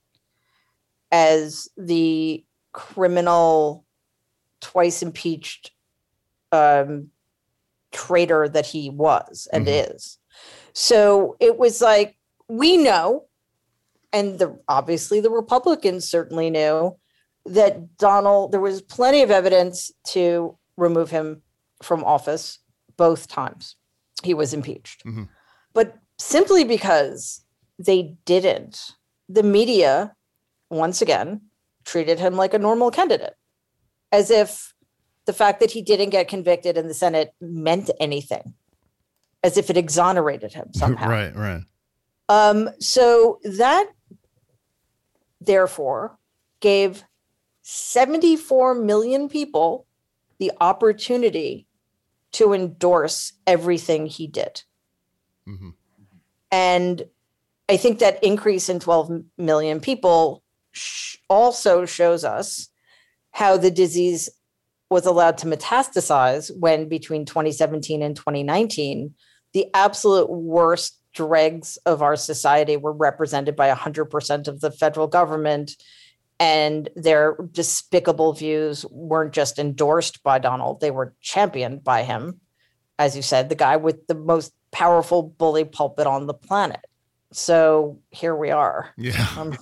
as the criminal, twice impeached um, traitor that he was and is. So it was like, we know, and the obviously the Republicans certainly knew that Donald, there was plenty of evidence to remove him from office both times he was impeached. But simply because they didn't, the media, once again, treated him like a normal candidate, as if the fact that he didn't get convicted in the Senate meant anything, as if it exonerated him <laughs> somehow. right, right. Um, so that therefore gave 74 million people the opportunity to endorse everything he did. Mm-hmm. And I think that increase in 12 million people sh- also shows us how the disease was allowed to metastasize when between 2017 and 2019, the absolute worst dregs of our society were represented by 100% of the federal government. And their despicable views weren't just endorsed by Donald, they were championed by him. As you said, the guy with the most powerful bully pulpit on the planet. So here we are. Yeah.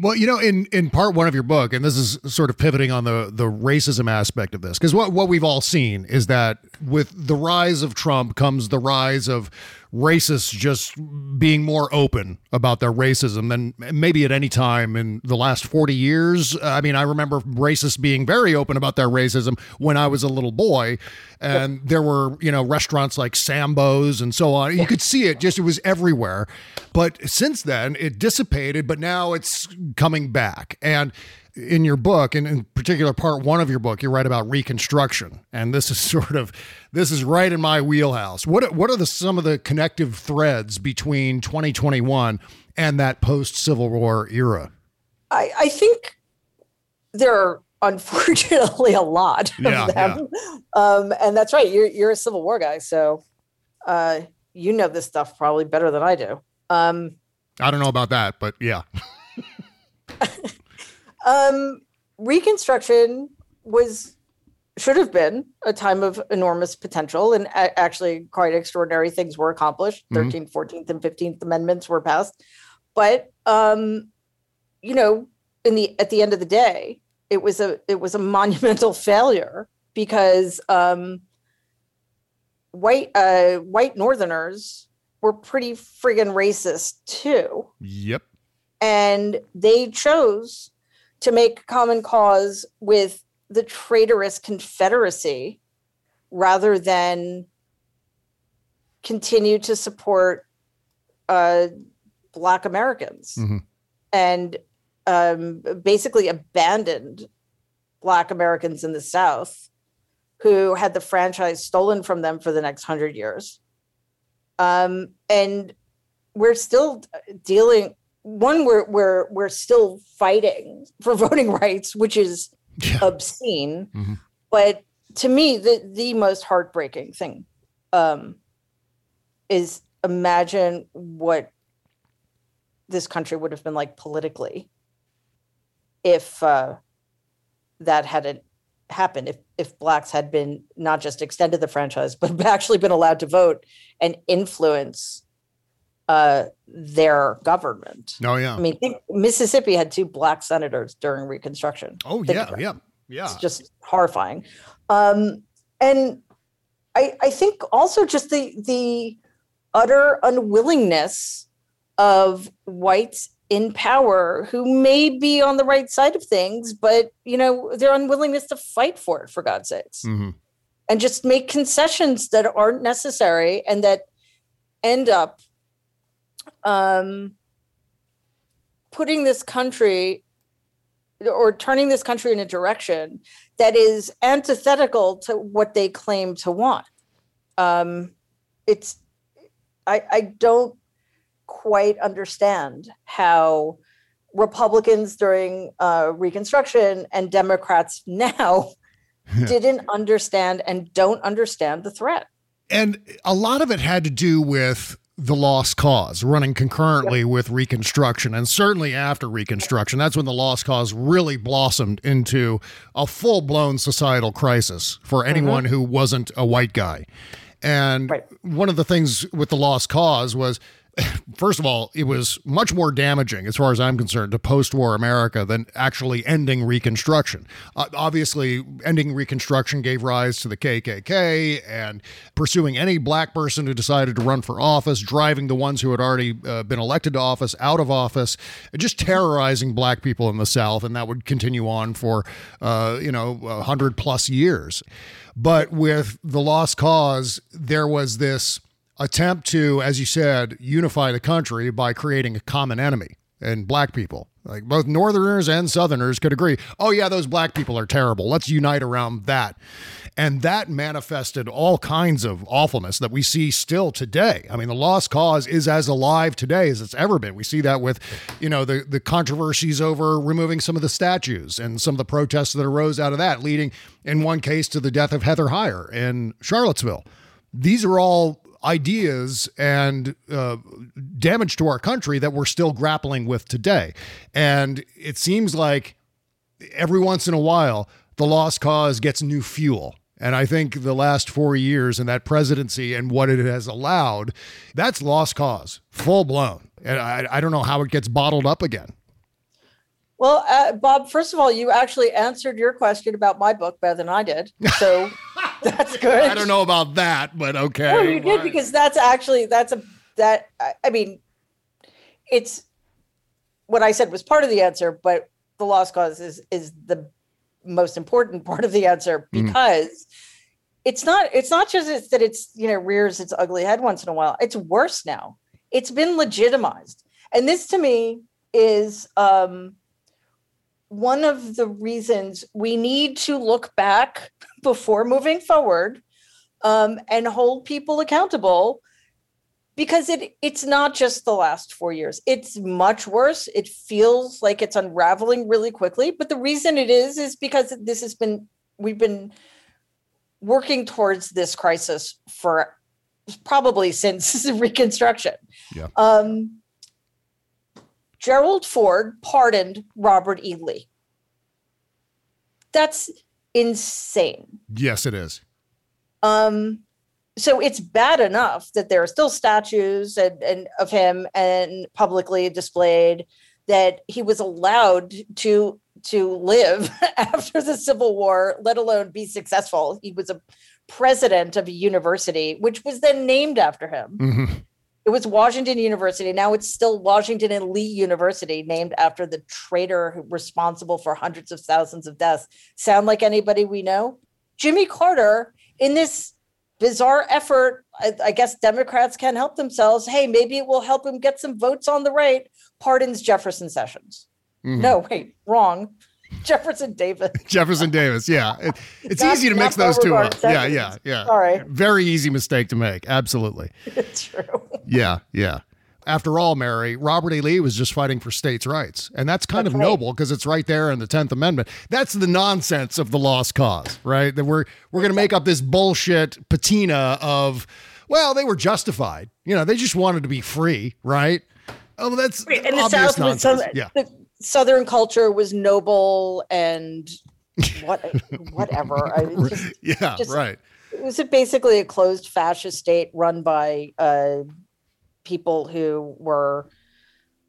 Well, you know, in in part one of your book, and this is sort of pivoting on the the racism aspect of this, because what what we've all seen is that with the rise of Trump comes the rise of racists just being more open about their racism than maybe at any time in the last 40 years. I mean, I remember racists being very open about their racism when I was a little boy. And there were, you know, restaurants like Sambo's and so on. You could see it just, it was everywhere. But since then, it dissipated, but now it's coming back. And in your book, and in particular part one of your book, you write about Reconstruction, and this is <laughs> sort of this is right in my wheelhouse. What what are the some of the connective threads between 2021 and that post Civil War era? I, I think there are <laughs> unfortunately a lot Yeah, of them. Um, and that's right. You're you're a Civil War guy, so uh, you know this stuff probably better than I do. Um, I don't know about that, but yeah, <laughs> um, Reconstruction was should have been a time of enormous potential and a- actually quite extraordinary things were accomplished Mhm. 13th 14th and 15th amendments were passed but um you know in the at the end of the day it was a it was a <laughs> monumental failure because um white uh white northerners were pretty friggin racist too yep. and they chose to make common cause with the traitorous Confederacy rather than continue to support uh, Black Americans and um, basically abandoned Black Americans in the South who had the franchise stolen from them for the next hundred years. Um, and we're still dealing one we're we're we're still fighting for <laughs> voting rights which is obscene. But to me the the most heartbreaking thing um is imagine what this country would have been like politically if uh that hadn't happened if if blacks had been not just extended the franchise but <laughs> actually been allowed to vote and influence uh their government Oh yeah. I mean, think Mississippi had two black senators during Reconstruction. Oh Think yeah, yeah, yeah. It's just horrifying. Um, and I, I think also just the the utter unwillingness of whites in power who may be on the right side of things, but you know their unwillingness to fight for it. For God's sakes. Mhm. and just make concessions that aren't necessary and that end up um, putting this country or turning this country in a direction that is antithetical to what they claim to want. Um, it's I, I don't quite understand how Republicans during uh, Reconstruction and Democrats <laughs> now didn't understand and don't understand the threat. And a lot of it had to do with the lost cause running concurrently yep. with Reconstruction. And certainly after Reconstruction, that's when the lost cause really blossomed into a full blown societal crisis for anyone mm-hmm. who wasn't a white guy. And right. one of the things with the lost cause was <laughs> first of all, it was much more damaging, as far as I'm concerned, to post war America than actually ending Reconstruction. Uh, obviously, ending Reconstruction gave rise to the KKK and pursuing any black person who decided to run for office, driving the ones who had already uh, been elected to office out of office, just terrorizing black people in the South. And that would continue on for, uh, you know, 100 plus years. But with the Lost Cause, there was this attempt to, as you said, unify the country by creating a common enemy and black people. Like both Northerners and Southerners could agree, oh, yeah, those black people are terrible. Let's unite around that. And that manifested all kinds of awfulness that we see still today. I mean, the lost cause is as alive today as it's ever been. We see that with, you know, the, the controversies over removing some of the statues and some of the protests that arose out of that, leading in one case to the death of Heather Heyer in Charlottesville. These are all ideas and uh, damage to our country that we're still grappling with today. And it seems like every once in a while, the lost cause gets new fuel. And I think the last four years and that presidency and what it has allowed, that's lost cause, full blown. And I, I don't know how it gets bottled up again. Well, uh, Bob, first of all, you actually answered your question about my book better than I did. So <laughs> <laughs> that's good. I don't know about that, but okay. No, you did because that's actually that's a that I mean, it's what I said was part of the answer, but the lost cause is is the most important <laughs> part of the answer mm. because mm. it's not it's not just that it's you know rears its ugly head once in a while. It's worse now. It's been legitimized, and this to me is um one of the reasons we need to look back before moving forward um, and hold people accountable because it it's not just the last four years. It's much worse. It feels like it's unraveling really quickly but the reason it is is because this has been we've been working towards this crisis for probably since <laughs> reconstruction. Yeah. um, Gerald Ford pardoned Robert E. Lee. That's insane. Yes, it is. Um, so it's bad enough that there are still statues and, and of him and publicly displayed that he was allowed to to live <laughs> after the Civil War, let alone be successful. He was a president of a university, which was then named after him. Mm-hmm. It was Washington University. Now it's still Washington and Lee University, named after the traitor responsible for hundreds of thousands of deaths. Sound like anybody we know? Jimmy Carter, in this bizarre effort, I, I guess Democrats can't help themselves. Hey, maybe it will help him get some votes on the right. Pardons Jefferson Sessions. Mm-hmm. No, wait, wrong. <laughs> Jefferson Davis. <laughs> Jefferson Davis. Yeah. It, it's not, easy to mix those two up. Yeah, yeah, yeah. Sorry. Very easy mistake to make. Absolutely. <laughs> It's true. Yeah, yeah. After all, Mary, Robert E. Lee was just fighting for states' rights. And that's kind that's of right. noble because it's right there in the 10th Amendment. That's the nonsense of the lost cause, right? That we're we're going to make up this bullshit patina of, well, they were justified. You know, they just wanted to be free, right? Oh, that's right. and the South nonsense. was some, yeah. The, Southern culture was noble and what <laughs> whatever. I mean, just, yeah, just, right. It was basically a closed fascist state run by uh, people who were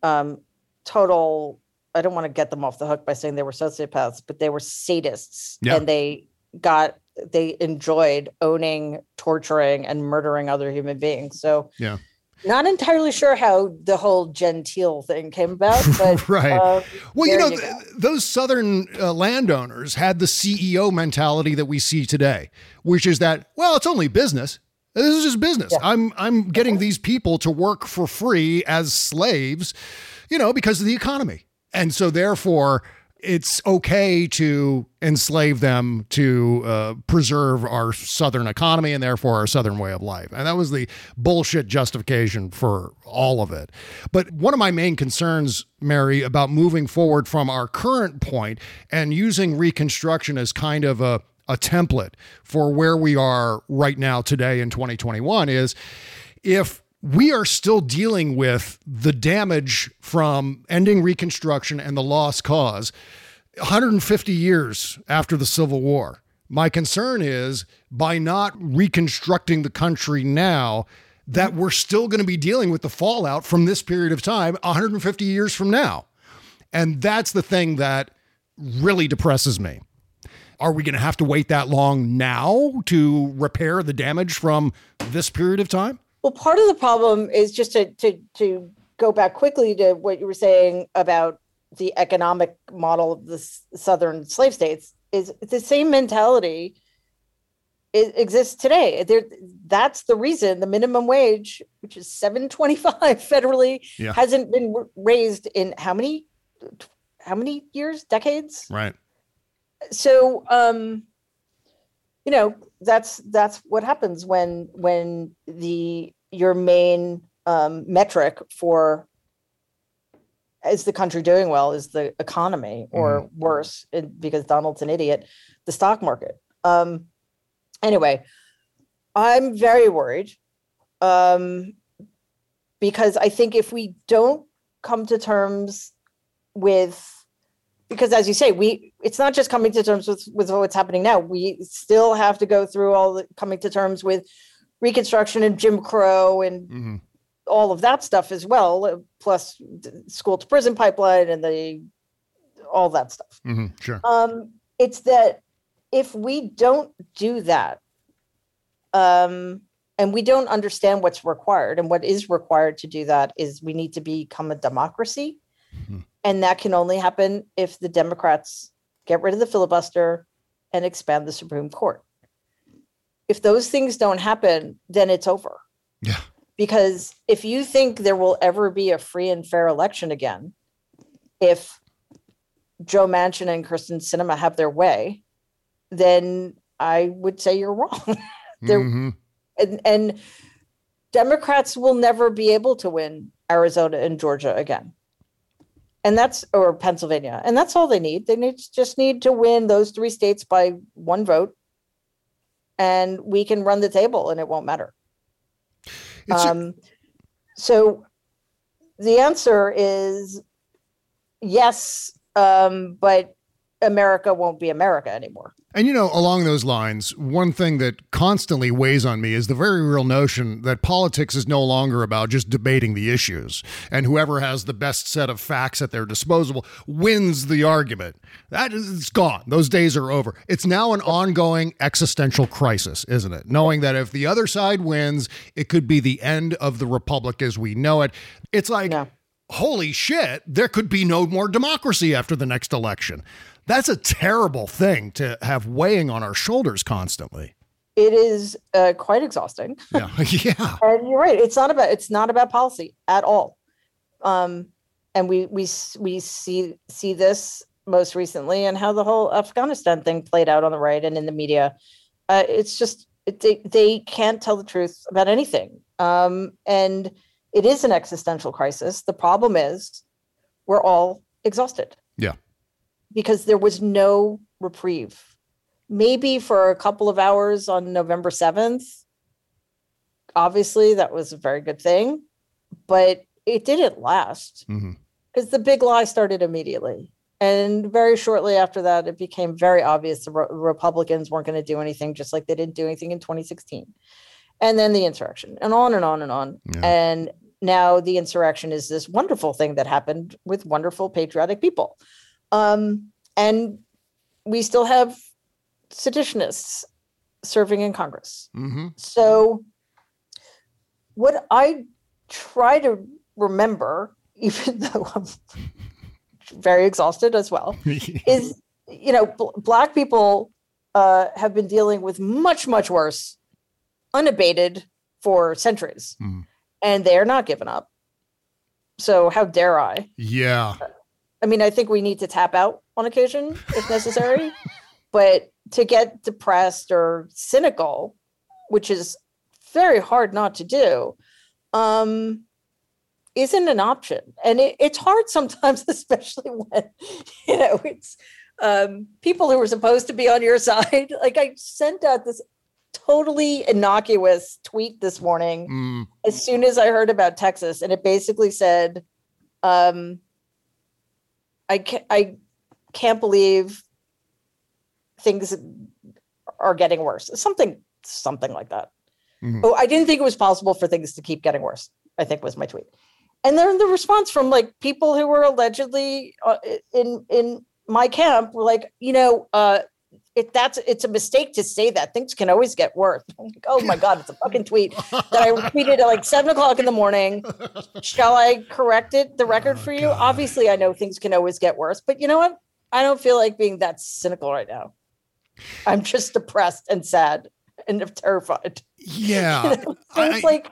um, total. I don't want to get them off the hook by saying they were sociopaths, but they were sadists, yeah. and they got they enjoyed owning, torturing, and murdering other human beings. So yeah Not entirely sure how the whole genteel thing came about, <laughs> but right. uh, well, you know, you th- those southern uh, landowners had the CEO mentality that we see today, which is that, well, it's only business. This is just business. I'm I'm getting these people to work for free as slaves, you know, because of the economy. And so therefore it's okay to enslave them to uh, preserve our southern economy and therefore our southern way of life. And that was the bullshit justification for all of it. But one of my main concerns, Mary, about moving forward from our current point and using Reconstruction as kind of a, a template for where we are right now today in 2021 is if we are still dealing with the damage from ending Reconstruction and the lost cause 150 years after the Civil War. My concern is by not reconstructing the country now, that we're still going to be dealing with the fallout from this period of time 150 years from now. And that's the thing that really depresses me. Are we going to have to wait that long now to repair the damage from this period of time? Well, part of the problem is just to to to go back quickly to what you were saying about the economic model of the s- southern slave states is the same mentality it exists today. There, that's the reason the minimum wage, which is seven twenty five <laughs> federally, Yeah. hasn't been raised in how many how many years, decades? Right. so um you know that's that's what happens when when the your main um metric for is the country doing well is the economy or worse it, because donald's an idiot the stock market. Um anyway i'm very worried um because i think if we don't come to terms with because as you say we it's not just coming to terms with with what's happening now we still have to go through all the coming to terms with reconstruction and jim crow and Mm-hmm. all of that stuff as well plus school to prison pipeline and the all that stuff hmm Sure. um it's that if we don't do that um and we don't understand what's required and what is required to do that is we need to become a democracy and that can only happen if the democrats get rid of the filibuster and expand the supreme court if those things don't happen then it's over Yeah. because if you think there will ever be a free and fair election again if joe manchin and kyrsten sinema have their way then i would say you're wrong <laughs> there Mhm. and, and democrats will never be able to win arizona and georgia again and that's or pennsylvania and that's all they need. They need just need to win those three states by one vote. And we can run the table and it won't matter. It's a- um, so the answer is yes, um, but America won't be America anymore. And you know, along those lines, one thing that constantly weighs on me is the very real notion that politics is no longer about just debating the issues and whoever has the best set of facts at their disposal wins the argument. That is it's gone. Those days are over. It's now an ongoing existential crisis, isn't it? Knowing that if the other side wins, it could be the end of the republic as we know it. It's like holy shit, there could be no more democracy after the next election. That's a terrible thing to have weighing on our shoulders constantly. It is uh, quite exhausting. Yeah. <laughs> yeah. And you're right. It's not about it's not about policy at all. Um, and we we we see see this most recently and how the whole Afghanistan thing played out on the right and in the media. Uh, it's just they they can't tell the truth about anything. Um, and it is an existential crisis. The problem is we're all exhausted. Because there was no reprieve. Maybe for a couple of hours on November 7th. Obviously, that was a very good thing, but it didn't last mm-hmm. because the big lie started immediately. And very shortly after that, it became very obvious the Re- Republicans weren't going to do anything, just like they didn't do anything in 2016. And then the insurrection, and on and on and on. And now the insurrection is this wonderful thing that happened with wonderful patriotic people. Um, and we still have seditionists serving in Congress. Mm-hmm. So, what I try to remember, <laughs> even though I'm very exhausted as well, <laughs> is you know, bl- black people uh, have been dealing with much, much worse, unabated for centuries, Mm. and they're not giving up. So how dare I? Yeah. I mean, I think we need to tap out on occasion if necessary, <laughs> but to get depressed or cynical, which is very hard not to do, um, isn't an option. And it, it's hard sometimes, <laughs> especially when, you know, it's um, people who were supposed to be on your side. <laughs> Like I sent out this totally innocuous tweet this morning Mm. as soon as I heard about Texas, and it basically said, um, "I can't, I can't believe things are getting worse." Something, something like that. Mhm. Oh, I didn't think it was possible for things to keep getting worse. I think was my tweet, and then the response from like people who were allegedly uh, in in my camp were like, you know, uh, if that's it's a mistake to say that things can always get worse. Like, oh my god, it's a fucking tweet that I tweeted at like seven o'clock in the morning. Shall I correct it, the record oh for you? Obviously, I know things can always get worse, but you know what? I don't feel like being that cynical right now. I'm just depressed and sad and terrified. Yeah. <laughs> You know? So it's like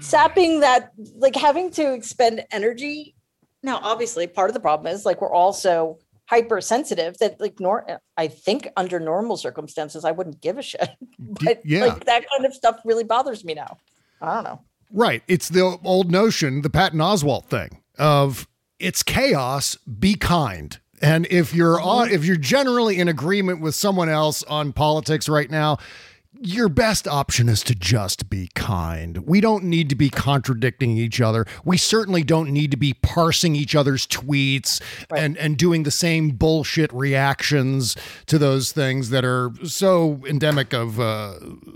sapping that, like having to expend energy. Now, obviously, part of the problem is like we're also hypersensitive that like nor I think under normal circumstances I wouldn't give a shit. <laughs> But yeah. like that kind of stuff really bothers me now. I don't know. Right. It's the old notion, the Patton Oswalt thing of it's chaos, be kind. And if you're mm-hmm. on if you're generally in agreement with someone else on politics right now, your best option is to just be kind. We don't need to be contradicting each other. We certainly don't need to be parsing each other's tweets and, and doing the same bullshit reactions to those things that are so endemic of uh,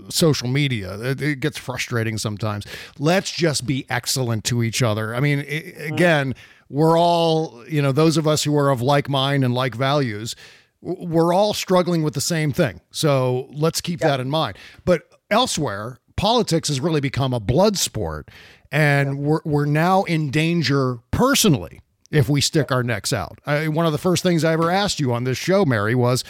social media. It, it gets frustrating sometimes. Let's just be excellent to each other. I mean, i again, we're all, you know, those of us who are of like mind and like values we're all struggling with the same thing. So let's keep that in mind. But elsewhere, politics has really become a blood sport, and we're, we're now in danger personally if we stick our necks out. I, one of the first things I ever asked you on this show, Mary, was.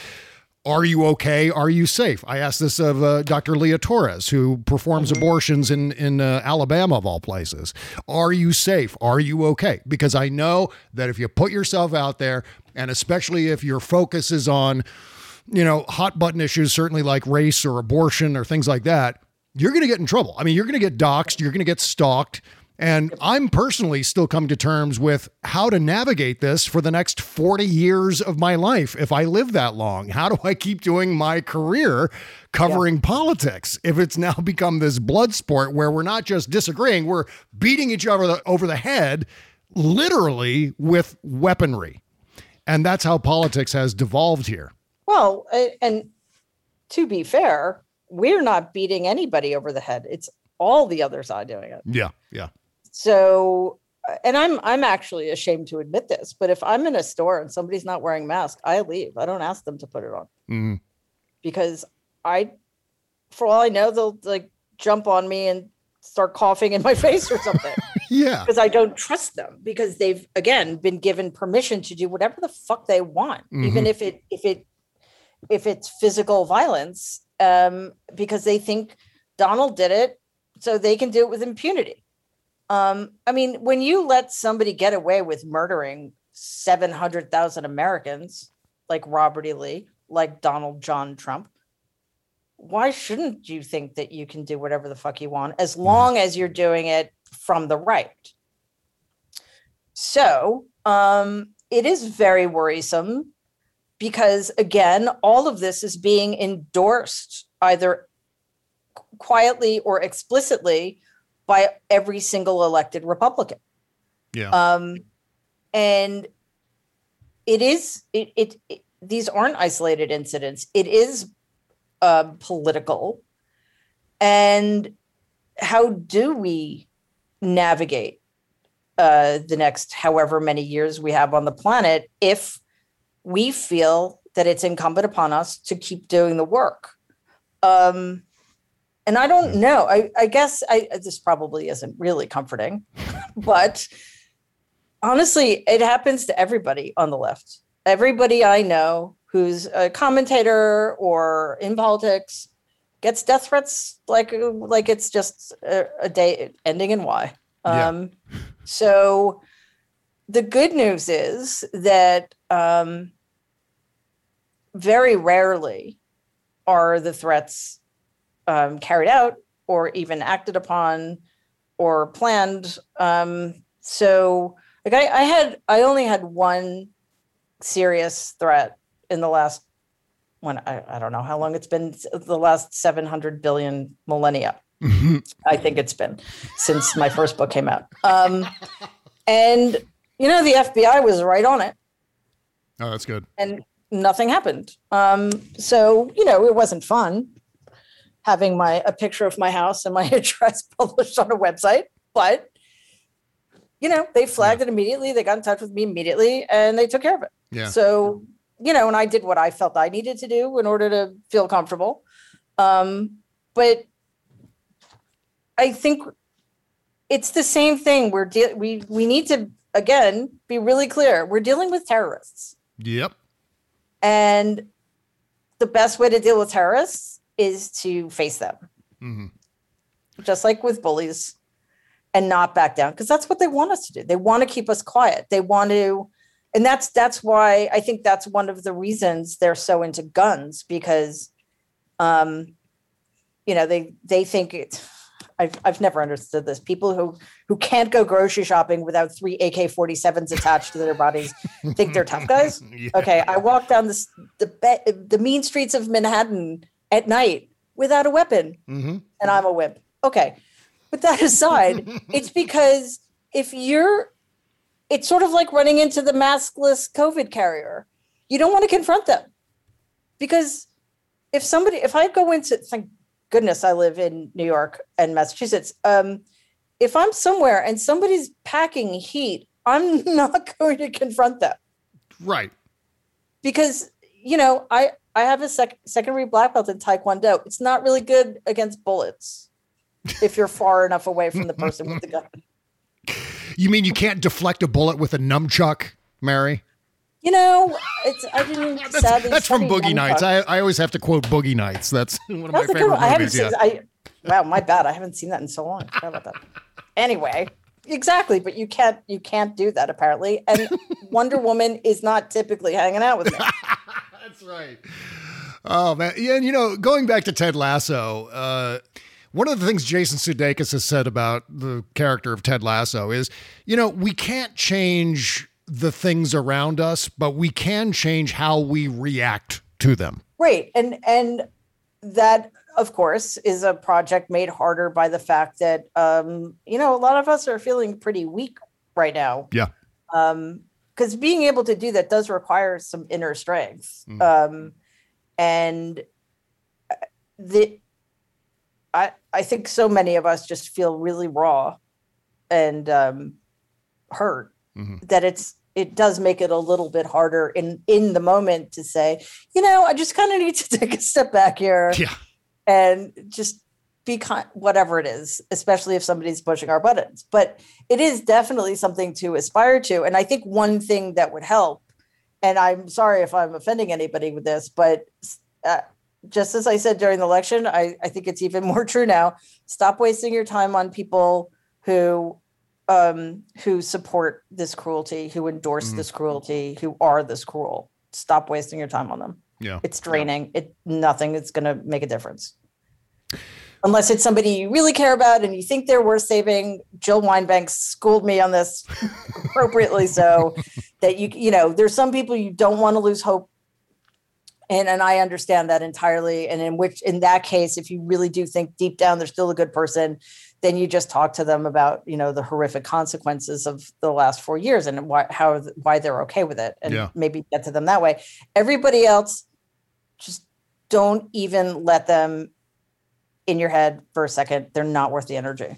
Are you okay? Are you safe? I asked this of uh, Dr. Leah Torres, who performs abortions in in uh, Alabama of all places. Are you safe? Are you okay? Because I know that if you put yourself out there, and especially if your focus is on, you know, hot button issues, certainly like race or abortion or things like that, you're going to get in trouble. I mean, you're going to get doxxed, you're going to get stalked. And I'm personally still coming to terms with how to navigate this for the next 40 years of my life if I live that long. How do I keep doing my career covering politics if it's now <laughs> become this blood sport where we're not just disagreeing, we're beating each other over the head literally with weaponry. And that's how politics has devolved here. Well, and to be fair, we're not beating anybody over the head. It's all the other side doing it. Yeah, yeah. So, and I'm I'm actually ashamed to admit this, but if I'm in a store and somebody's not wearing a mask, I leave. I don't ask them to put it on Mm. because I, for all I know, they'll like jump on me and start coughing in my <laughs> face or something. <laughs> Yeah. because I don't trust them because they've again been given permission to do whatever the fuck they want, even Mhm. if it if it if it's physical violence, um, because they think Donald did it, so they can do it with impunity. Um, I mean, when you let somebody get away with murdering seven hundred thousand Americans, like Robert E. Lee, like Donald John Trump, why shouldn't you think that you can do whatever the fuck you want as long as you're doing it from the right? So um, it is very worrisome because, again, all of this is being endorsed either quietly or explicitly by every single elected Republican. Yeah. Um, and it is it, it, it these aren't isolated incidents. It is um, political. And how do we navigate uh, the next however many years we have on the planet if we feel that it's incumbent upon us to keep doing the work? Um, And I don't know. I, I guess I this probably isn't really comforting, <laughs> but honestly, it happens to everybody on the left. Everybody I know who's a commentator or in politics gets death threats like like it's just a, a day ending in Y. Yeah. Um, so the good news is that um, very rarely are the threats um, carried out or even acted upon or planned. Um, so, like, I, I had, I only had one serious threat in the last, when I, I don't know how long it's been, the last 700 billion millennia. <laughs> I think it's been since my first book came out. Um, and, you know, the FBI was right on it Oh, that's good. and nothing happened. Um, so you know, it wasn't fun having my a picture of my house and my <laughs> address <laughs> published on a website, but you know, they flagged it immediately. They got in touch with me immediately, and they took care of it. Yeah. So you know, and I did what I felt I needed to do in order to feel comfortable. Um, but I think it's the same thing. We're de- we we need to again be really clear. We're dealing with terrorists. Yep. And the best way to deal with terrorists is to face them, hmm just like with bullies, and not back down because that's what they want us to do. They want to keep us quiet. They want to, and that's that's why I think that's one of the reasons they're so into guns because, um, you know, they they think it. I've I've never understood this. People who who can't go grocery shopping without three AK forty sevens attached to their bodies think they're tough guys. <laughs> Yeah. Okay, I walk down the the the mean streets of Manhattan at night without a weapon, hmm and I'm a wimp. Okay, but that aside, <laughs> it's because if you're, it's sort of like running into the maskless COVID carrier. You don't want to confront them because if somebody, if I go into, thank goodness I live in New York and Massachusetts. Um, if I'm somewhere and somebody's packing heat, I'm <laughs> not going to confront them Right. because you know I I have a sec- secondary black belt in Taekwondo. It's not really good against bullets if you're far enough away from the person with the gun. You mean you can't deflect a bullet with a nunchuck, Mary? You know, it's I didn't That's, sadly. that's from Boogie Nights. I, I always have to quote Boogie Nights. That's <laughs> one of That's my favorite one. I haven't movies. seen. Yeah. I wow, my bad. I haven't seen that in so long. About that. Anyway, exactly. But you can't. You can't do that apparently. And Wonder Woman is not typically hanging out with me. <laughs> That's right. Oh man, yeah, and you know, going back to Ted Lasso, uh, one of the things Jason Sudeikis has said about the character of Ted Lasso is, you know, we can't change the things around us, but we can change how we react to them. Right. And and that of course is a project made harder by the fact that um, you know, a lot of us are feeling pretty weak right now. Yeah. Um because being able to do that does require some inner strength. Um and uh, the I I think so many of us just feel really raw and um hurt that it's it does make it a little bit harder in in the moment to say, you know, I just kind of need to <laughs> take a step back here Yeah. and just be kind whatever it is, especially if somebody's pushing our buttons. But it is definitely something to aspire to. And I think one thing that would help, and I'm sorry if I'm offending anybody with this, but uh, just as I said during the election, I, I think it's even <laughs> more true now. Stop wasting your time on people who um, who support this cruelty, who endorse this cruelty, who are this cruel. Stop wasting your time on them. Yeah. It's draining. It nothing It's going to make a difference. Unless it's somebody you really care about and you think they're worth saving. Jill Wine-Banks schooled me on this <laughs> appropriately so that you you know, there's some people you don't want to lose hope and and I understand that entirely. And in which in that case, if you really do think deep down they're still a good person, then you just talk to them about you know the horrific consequences of the last four years and why how why they're okay with it, and Yeah. maybe get to them that way. Everybody else, just don't even let them in your head for a second. They're not worth the energy.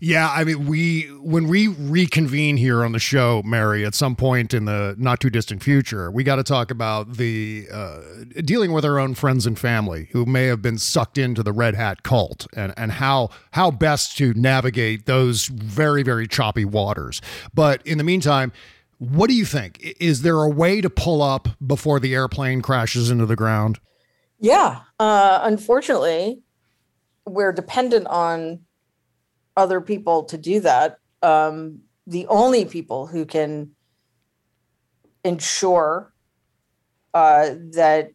Yeah, I mean, we when we reconvene here on the show, Mary, at some point in the not too distant future, we got to talk about the uh, dealing with our own friends and family who may have been sucked into the red hat cult, and and how how best to navigate those very very choppy waters. But in the meantime. What do you think? Is there a way to pull up before the airplane crashes into the ground? Yeah. Uh, unfortunately, we're dependent on other people to do that. Um, the only people who can ensure uh, that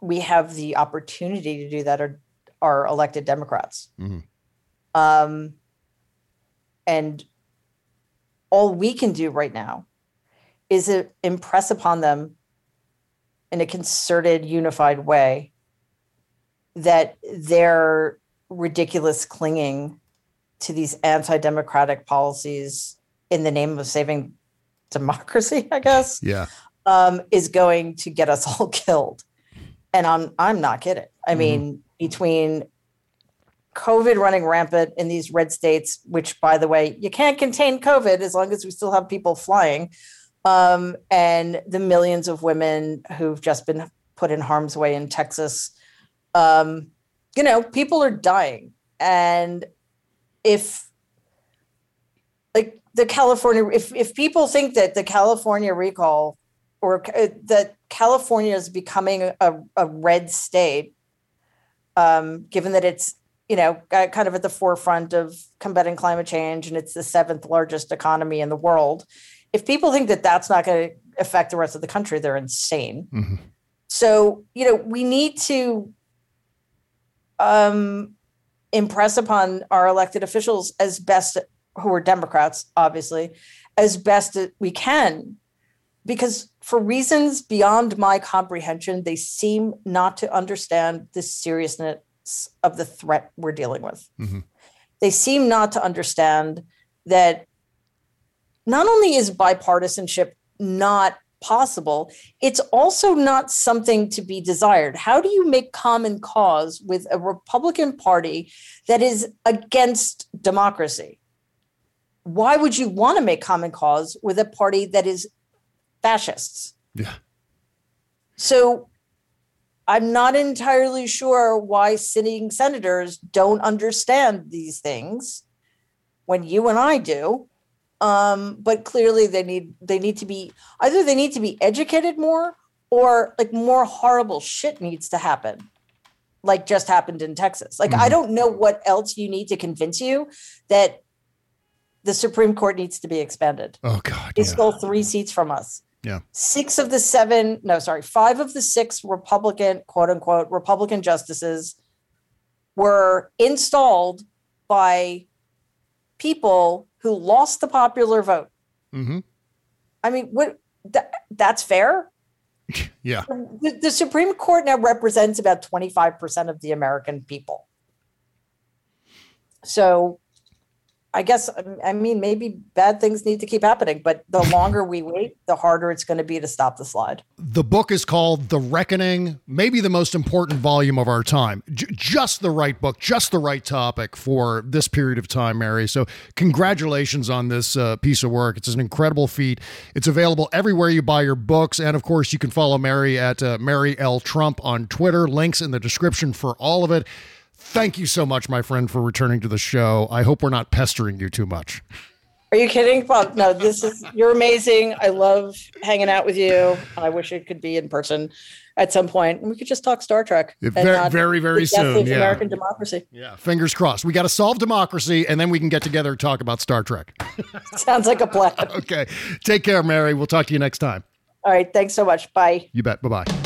we have the opportunity to do that are are elected Democrats. Mm-hmm. Um, and all we can do right now is to impress upon them in a concerted, unified way that their ridiculous clinging to these anti-democratic policies in the name of saving democracy, <laughs> I guess, Yeah. um, is going to get us all <laughs> killed. And I'm I'm not kidding. I mean, between COVID running rampant in these red states, which by the way, you can't contain COVID as long as we still have people flying, um, and the millions of women who've just been put in harm's way in Texas. Um, you know, people are dying. And if like the California, if if people think that the California recall or uh, that California is becoming a, a red state, um, given that it's you know kind of at the forefront of combating climate change and it's the seventh largest economy in the world, if people think that that's not going to affect the rest of the country, they're insane. Mm-hmm. So you know we need to um, impress upon our elected officials as best who are Democrats, obviously, as best we can, because for reasons beyond my comprehension, they seem not to understand the seriousness of the threat we're dealing with. Mm-hmm. They seem not to understand that not only is bipartisanship not possible, it's also not something to be desired. How do you make common cause with a Republican Party that is against democracy? Why would you want to make common cause with a party that is fascists? Yeah. So I'm not entirely sure why sitting senators don't understand these things when you and I do. Um, but clearly they need they need to be either they need to be educated more or like more horrible shit needs to happen like just happened in Texas. Like I don't know what else you need to convince you that the Supreme Court needs to be expanded. Oh God. They Yeah. stole three seats from us Yeah. six of the seven, no, sorry, five of the six Republican, quote unquote, Republican justices were installed by people who lost the popular vote. Mm-hmm. I mean, what that, that's fair. <laughs> Yeah. The, the Supreme Court now represents about 25% of the American people. So I guess, I mean, maybe bad things need to keep happening, but the <laughs> longer we wait, the harder it's going to be to stop the slide. The book is called The Reckoning, maybe the most important volume of our time. J- just the right book, just the right topic for this period of time, Mary. So, congratulations on this uh, piece of work. It's an incredible feat. It's available everywhere you buy your books. And of course, you can follow Mary at uh, Mary L. Trump on Twitter. Links in the description for all of it. Thank you so much, my friend, for returning to the show. I hope we're not pestering you too much. Are you kidding, Bob? No, this is you're amazing. I love hanging out with you. I wish it could be in person at some point. And we could just talk Star Trek. Very- very, very soon, yeah. American democracy. Yeah, fingers crossed. We got to solve democracy, and then we can get together and talk about Star Trek. <laughs> Sounds like a plan. <laughs> okay. Take care, Mary. We'll talk to you next time. All right. Thanks so much. Bye. You bet. Bye bye.